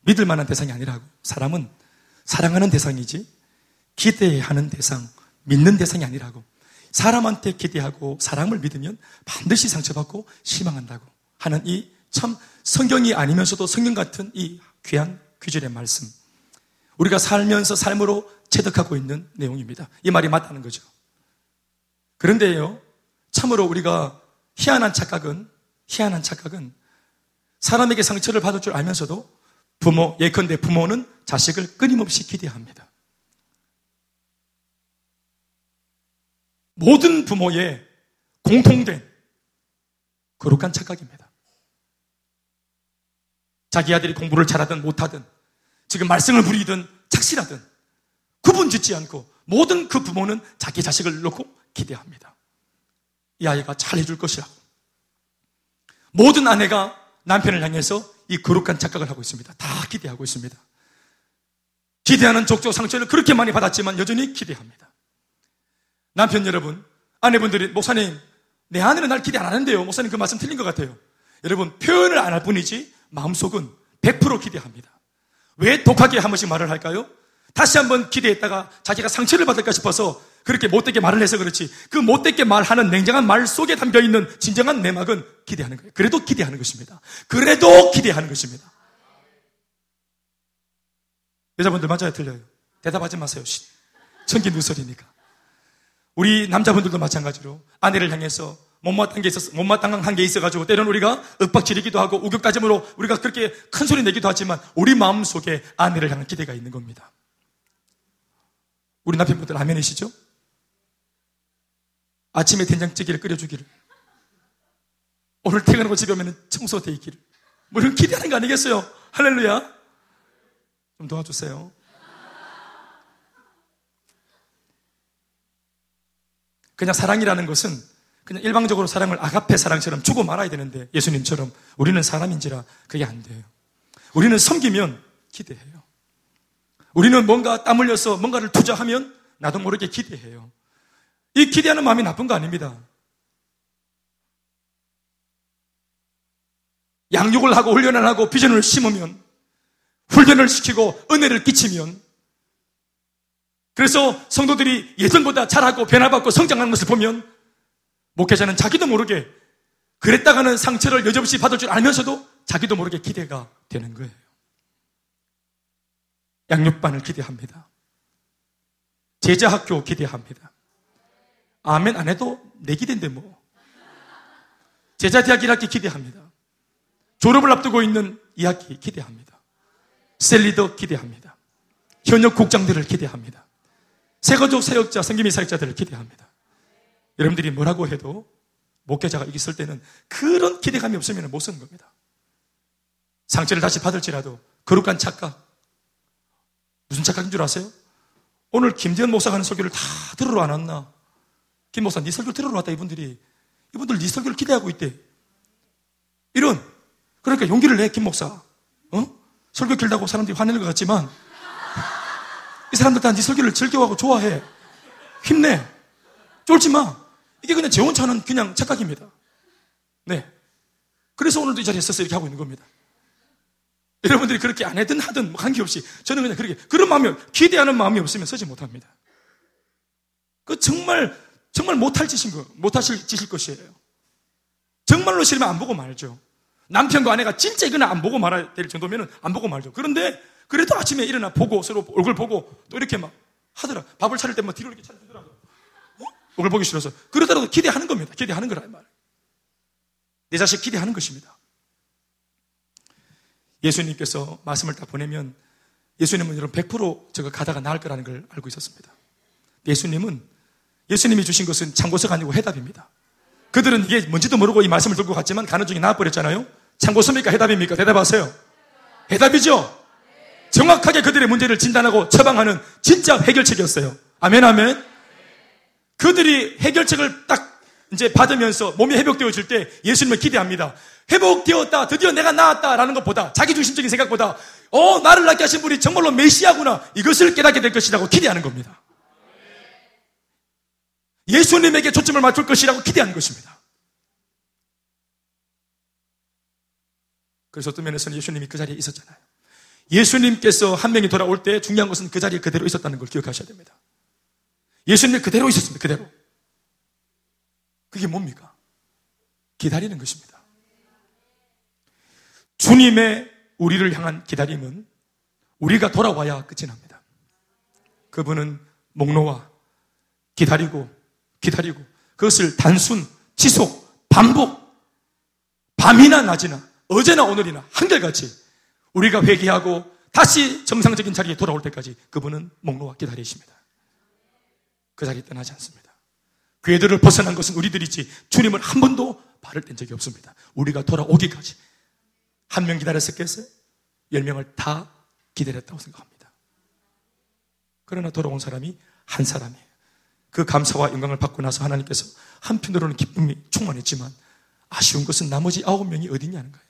믿을 만한 대상이 아니라고. 사람은 사랑하는 대상이지 기대하는 대상, 믿는 대상이 아니라고. 사람한테 기대하고 사랑을 믿으면 반드시 상처받고 실망한다고 하는 이 참 성경이 아니면서도 성경 같은 이 귀한 귀절의 말씀. 우리가 살면서 삶으로 체득하고 있는 내용입니다. 이 말이 맞다는 거죠. 그런데요, 참으로 우리가 희한한 착각은, 희한한 착각은 사람에게 상처를 받을 줄 알면서도 부모, 예컨대 부모는 자식을 끊임없이 기대합니다. 모든 부모의 공통된 거룩한 착각입니다. 자기 아들이 공부를 잘하든 못하든 지금 말씀을 부리든 착실하든 구분 짓지 않고 모든 그 부모는 자기 자식을 놓고 기대합니다. 이 아이가 잘 해줄 것이라고. 모든 아내가 남편을 향해서 이 거룩한 착각을 하고 있습니다. 다 기대하고 있습니다. 기대하는 족족 상처를 그렇게 많이 받았지만 여전히 기대합니다. 남편 여러분, 아내분들이 목사님, 내 아내는 날 기대 안 하는데요. 목사님 그 말씀 틀린 것 같아요. 여러분, 표현을 안 할 뿐이지 마음속은 100% 기대합니다. 왜 독하게 한 번씩 말을 할까요? 다시 한번 기대했다가 자기가 상처를 받을까 싶어서 그렇게 못되게 말을 해서 그렇지 그 못되게 말하는 냉정한 말 속에 담겨 있는 진정한 내막은 기대하는 거예요. 그래도 기대하는 것입니다. 그래도 기대하는 것입니다. 여자분들 맞아요, 틀려요? 대답하지 마세요. 천기 누설이니까. 우리 남자분들도 마찬가지로 아내를 향해서 못마땅한 게 있어서, 못마땅한 게 있어가지고 때로는 우리가 윽박지르기도 하고 우격다짐으로 우리가 그렇게 큰 소리 내기도 하지만 우리 마음 속에 아내를 향한 기대가 있는 겁니다. 우리 남편분들 아멘이시죠? 아침에 된장찌개를 끓여주기를. 오늘 퇴근하고 집에 오면 청소돼 있기를. 뭐 이런 기대하는 거 아니겠어요? 할렐루야. 좀 도와주세요. 그냥 사랑이라는 것은 그냥 일방적으로 사랑을 아가페 사랑처럼 주고 말아야 되는데 예수님처럼 우리는 사람인지라 그게 안 돼요. 우리는 섬기면 기대해요. 우리는 뭔가 땀 흘려서 뭔가를 투자하면 나도 모르게 기대해요. 이 기대하는 마음이 나쁜 거 아닙니다. 양육을 하고 훈련을 하고 비전을 심으면 훈련을 시키고 은혜를 끼치면 그래서 성도들이 예전보다 잘하고 변화받고 성장하는 것을 보면 목회자는 자기도 모르게 그랬다가는 상처를 여지없이 받을 줄 알면서도 자기도 모르게 기대가 되는 거예요. 양육반을 기대합니다. 제자학교 기대합니다. 아멘 안 해도 내 기대인데 뭐. 제자대학 1학기 기대합니다. 졸업을 앞두고 있는 2학기 기대합니다. 셀리더 기대합니다. 현역 국장들을 기대합니다. 새가족 사역자, 섬김이 사역자들을 기대합니다. 여러분들이 뭐라고 해도 목회자가 있을 때는 그런 기대감이 없으면 못 쓰는 겁니다. 상처를 다시 받을지라도 거룩한 착각. 무슨 착각인 줄 아세요? 오늘 김재현 목사가 하는 설교를 다 들으러 안 왔나? 김 목사, 네 설교 들으러 왔다, 이분들이. 이분들 네 설교를 기대하고 있대. 이런. 그러니까 용기를 내, 김 목사. 어? 설교 길다고 사람들이 화내는 것 같지만, 이 사람들 다 네 설교를 즐겨하고 좋아해. 힘내. 쫄지 마. 이게 그냥 제 혼자는 그냥 착각입니다. 네. 그래서 오늘도 이 자리에 서서 이렇게 하고 있는 겁니다. 여러분들이 그렇게 안 하든 하든 뭐 관계없이 저는 그냥 그렇게 그런 마음이 기대하는 마음이 없으면 서지 못합니다. 그 정말 정말 못할 짓인 거 못하실 짓일 것이에요. 정말로 싫으면 안 보고 말죠. 남편과 아내가 진짜 이거는 안 보고 말아야 될 정도면은 안 보고 말죠. 그런데 그래도 아침에 일어나 보고 서로 얼굴 보고 또 이렇게 막 하더라. 밥을 차릴 때뭐 뒤로 이렇게 차리더라고. 얼굴 보기 싫어서. 그러더라도 기대하는 겁니다. 기대하는 이 말. 내 자식 기대하는 것입니다. 예수님께서 말씀을 다 보내면 예수님은 여러분 100% 저거 가다가 나을 거라는 걸 알고 있었습니다. 예수님은 예수님이 주신 것은 참고서가 아니고 해답입니다. 그들은 이게 뭔지도 모르고 이 말씀을 들고 갔지만 가는 중에 나와버렸잖아요. 참고서입니까? 해답입니까? 대답하세요. 해답이죠? 정확하게 그들의 문제를 진단하고 처방하는 진짜 해결책이었어요. 아멘, 아멘. 그들이 해결책을 딱 이제 받으면서 몸이 회복되어질 때 예수님을 기대합니다. 회복되었다. 드디어 내가 나았다라는 것보다 자기 중심적인 생각보다 어 나를 낳게 하신 분이 정말로 메시아구나 이것을 깨닫게 될 것이라고 기대하는 겁니다. 예수님에게 초점을 맞출 것이라고 기대하는 것입니다. 그래서 어떤 면에서는 예수님이 그 자리에 있었잖아요. 예수님께서 한 명이 돌아올 때 중요한 것은 그 자리에 그대로 있었다는 걸 기억하셔야 됩니다. 예수님이 그대로 있었습니다. 그대로. 그게 뭡니까? 기다리는 것입니다. 주님의 우리를 향한 기다림은 우리가 돌아와야 끝이 납니다. 그분은 목놓아 기다리고 기다리고 그것을 단순, 지속, 반복, 밤이나 낮이나 어제나 오늘이나 한결같이 우리가 회개하고 다시 정상적인 자리에 돌아올 때까지 그분은 목놓아 기다리십니다. 그 자리에 떠나지 않습니다. 궤도를 벗어난 것은 우리들이지 주님은 한 번도 발을 뗀 적이 없습니다. 우리가 돌아오기까지 한 명 기다렸었겠어요? 열 명을 다 기다렸다고 생각합니다. 그러나 돌아온 사람이 한 사람이에요. 그 감사와 영광을 받고 나서 하나님께서 한편으로는 기쁨이 충만했지만 아쉬운 것은 나머지 아홉 명이 어디냐는 거예요.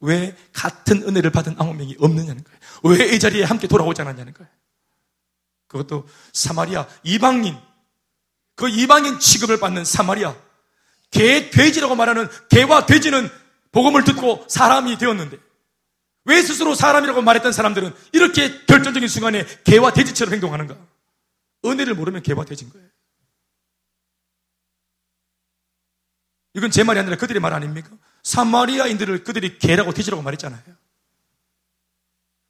왜 같은 은혜를 받은 아홉 명이 없느냐는 거예요. 왜 이 자리에 함께 돌아오지 않았냐는 거예요. 그것도 사마리아 이방인 그 이방인 취급을 받는 사마리아 개 돼지라고 말하는 개와 돼지는 복음을 듣고 사람이 되었는데 왜 스스로 사람이라고 말했던 사람들은 이렇게 결정적인 순간에 개와 돼지처럼 행동하는가? 은혜를 모르면 개와 돼지인 거예요. 이건 제 말이 아니라 그들의 말 아닙니까? 사마리아인들을 그들이 개라고 돼지라고 말했잖아요.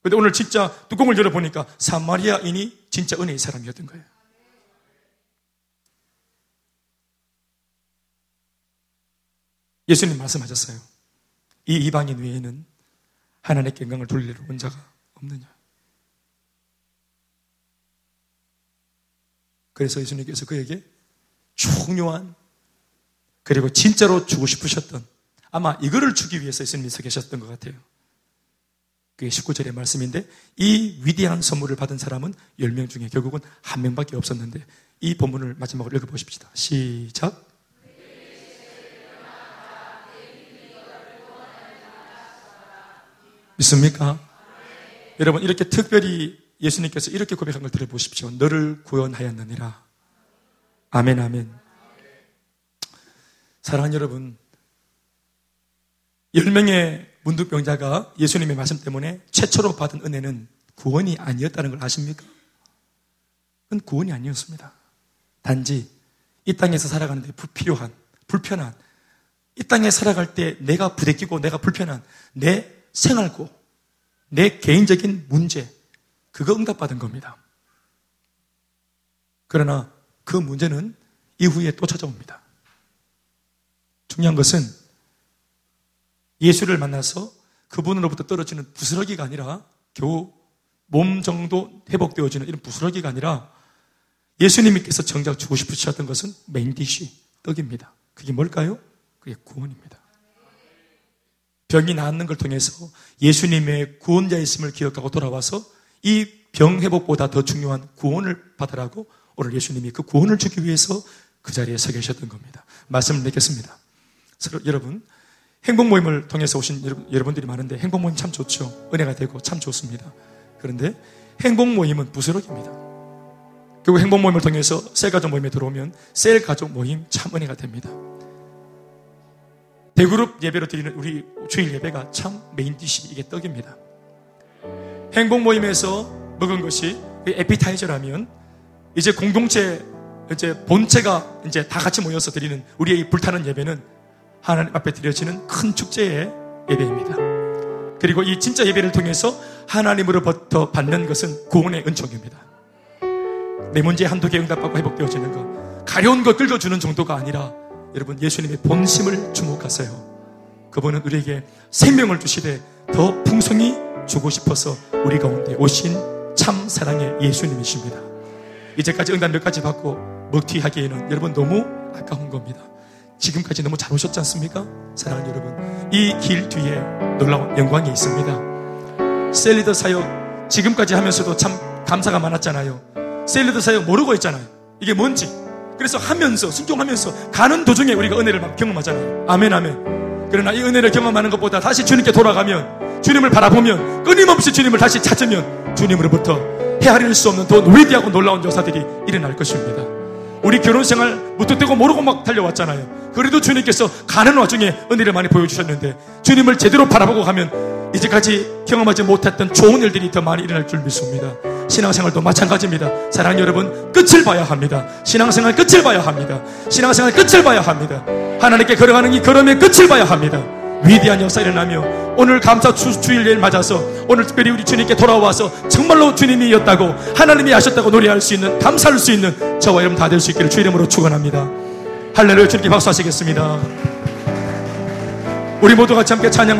근데 오늘 진짜 뚜껑을 열어보니까 사마리아인이 진짜 은혜의 사람이었던 거예요. 예수님 말씀하셨어요. 이 이방인 외에는 하나님께 영광을 돌리려 온 자가 없느냐. 그래서 예수님께서 그에게 중요한 그리고 진짜로 주고 싶으셨던 아마 이거를 주기 위해서 예수님이 서 계셨던 것 같아요. 그게 19절의 말씀인데 이 위대한 선물을 받은 사람은 10명 중에 결국은 한 명밖에 없었는데 이 본문을 마지막으로 읽어보십시다. 시작. 믿습니까? 여러분 이렇게 특별히 예수님께서 이렇게 고백한 걸 들어보십시오. 너를 구원하였느니라. 아멘 아멘. 사랑하는 여러분, 10명의 문득병자가 예수님의 말씀 때문에 최초로 받은 은혜는 구원이 아니었다는 걸 아십니까? 그건 구원이 아니었습니다. 단지 이 땅에서 살아가는데 불필요한, 불편한, 이 땅에 살아갈 때 내가 부대끼고 내가 불편한 내 생활고, 내 개인적인 문제, 그거 응답받은 겁니다. 그러나 그 문제는 이후에 또 찾아옵니다. 중요한 것은 예수를 만나서 그분으로부터 떨어지는 부스러기가 아니라 겨우 몸 정도 회복되어지는 이런 부스러기가 아니라 예수님께서 정작 주고 싶으셨던 것은 메인디쉬, 떡입니다. 그게 뭘까요? 그게 구원입니다. 병이 낫는 걸 통해서 예수님의 구원자이심을 기억하고 돌아와서 이 병 회복보다 더 중요한 구원을 받으라고 오늘 예수님이 그 구원을 주기 위해서 그 자리에 서 계셨던 겁니다. 말씀을 맺겠습니다. 서로 여러분, 행복 모임을 통해서 오신 여러분들이 많은데 행복 모임 참 좋죠. 은혜가 되고 참 좋습니다. 그런데 행복 모임은 부스러기입니다. 그리고 행복 모임을 통해서 셀 가족 모임에 들어오면 셀 가족 모임 참 은혜가 됩니다. 대그룹 예배로 드리는 우리 주일 예배가 참 main dish 이게 떡입니다. 행복 모임에서 먹은 것이 그 에피타이저라면 이제 공동체 이제 본체가 이제 다 같이 모여서 드리는 우리의 이 불타는 예배는 하나님 앞에 드려지는 큰 축제의 예배입니다. 그리고 이 진짜 예배를 통해서 하나님으로부터 받는 것은 구원의 은총입니다. 내 문제 한두 개 응답받고 회복되어지는 것, 가려운 것 긁어주는 정도가 아니라 여러분 예수님의 본심을 주목하세요. 그분은 우리에게 생명을 주시되 더 풍성히 주고 싶어서 우리 가운데 오신 참 사랑의 예수님이십니다. 이제까지 응답 몇 가지 받고 먹튀하기에는 여러분 너무 아까운 겁니다. 지금까지 너무 잘 오셨지 않습니까? 사랑하는 여러분, 이 길 뒤에 놀라운 영광이 있습니다. 셀리더 사역 지금까지 하면서도 참 감사가 많았잖아요. 셀리더 사역 모르고 있잖아요. 이게 뭔지. 그래서 하면서 순종하면서 가는 도중에 우리가 은혜를 막 경험하잖아요. 아멘 아멘. 그러나 이 은혜를 경험하는 것보다 다시 주님께 돌아가면 주님을 바라보면 끊임없이 주님을 다시 찾으면 주님으로부터 헤아릴 수 없는 더 위대하고 놀라운 역사들이 일어날 것입니다. 우리 결혼 생활 무턱대고 모르고 막 달려왔잖아요. 그래도 주님께서 가는 와중에 은혜를 많이 보여주셨는데 주님을 제대로 바라보고 가면 이제까지 경험하지 못했던 좋은 일들이 더 많이 일어날 줄 믿습니다. 신앙생활도 마찬가지입니다. 사랑하는 여러분, 끝을 봐야 합니다. 신앙생활 끝을 봐야 합니다. 신앙생활 끝을 봐야 합니다. 하나님께 걸어가는 이 걸음의 끝을 봐야 합니다. 위대한 역사 일어나며 오늘 감사 주, 주일을 맞아서 오늘 특별히 우리 주님께 돌아와서 정말로 주님이었다고 하나님이 하셨다고 노래할 수 있는 감사할 수 있는 저와 여러분 다 될 수 있기를 주 이름으로 축원합니다. 할렐루야 주님께 박수하시겠습니다. 우리 모두 같이 함께 찬양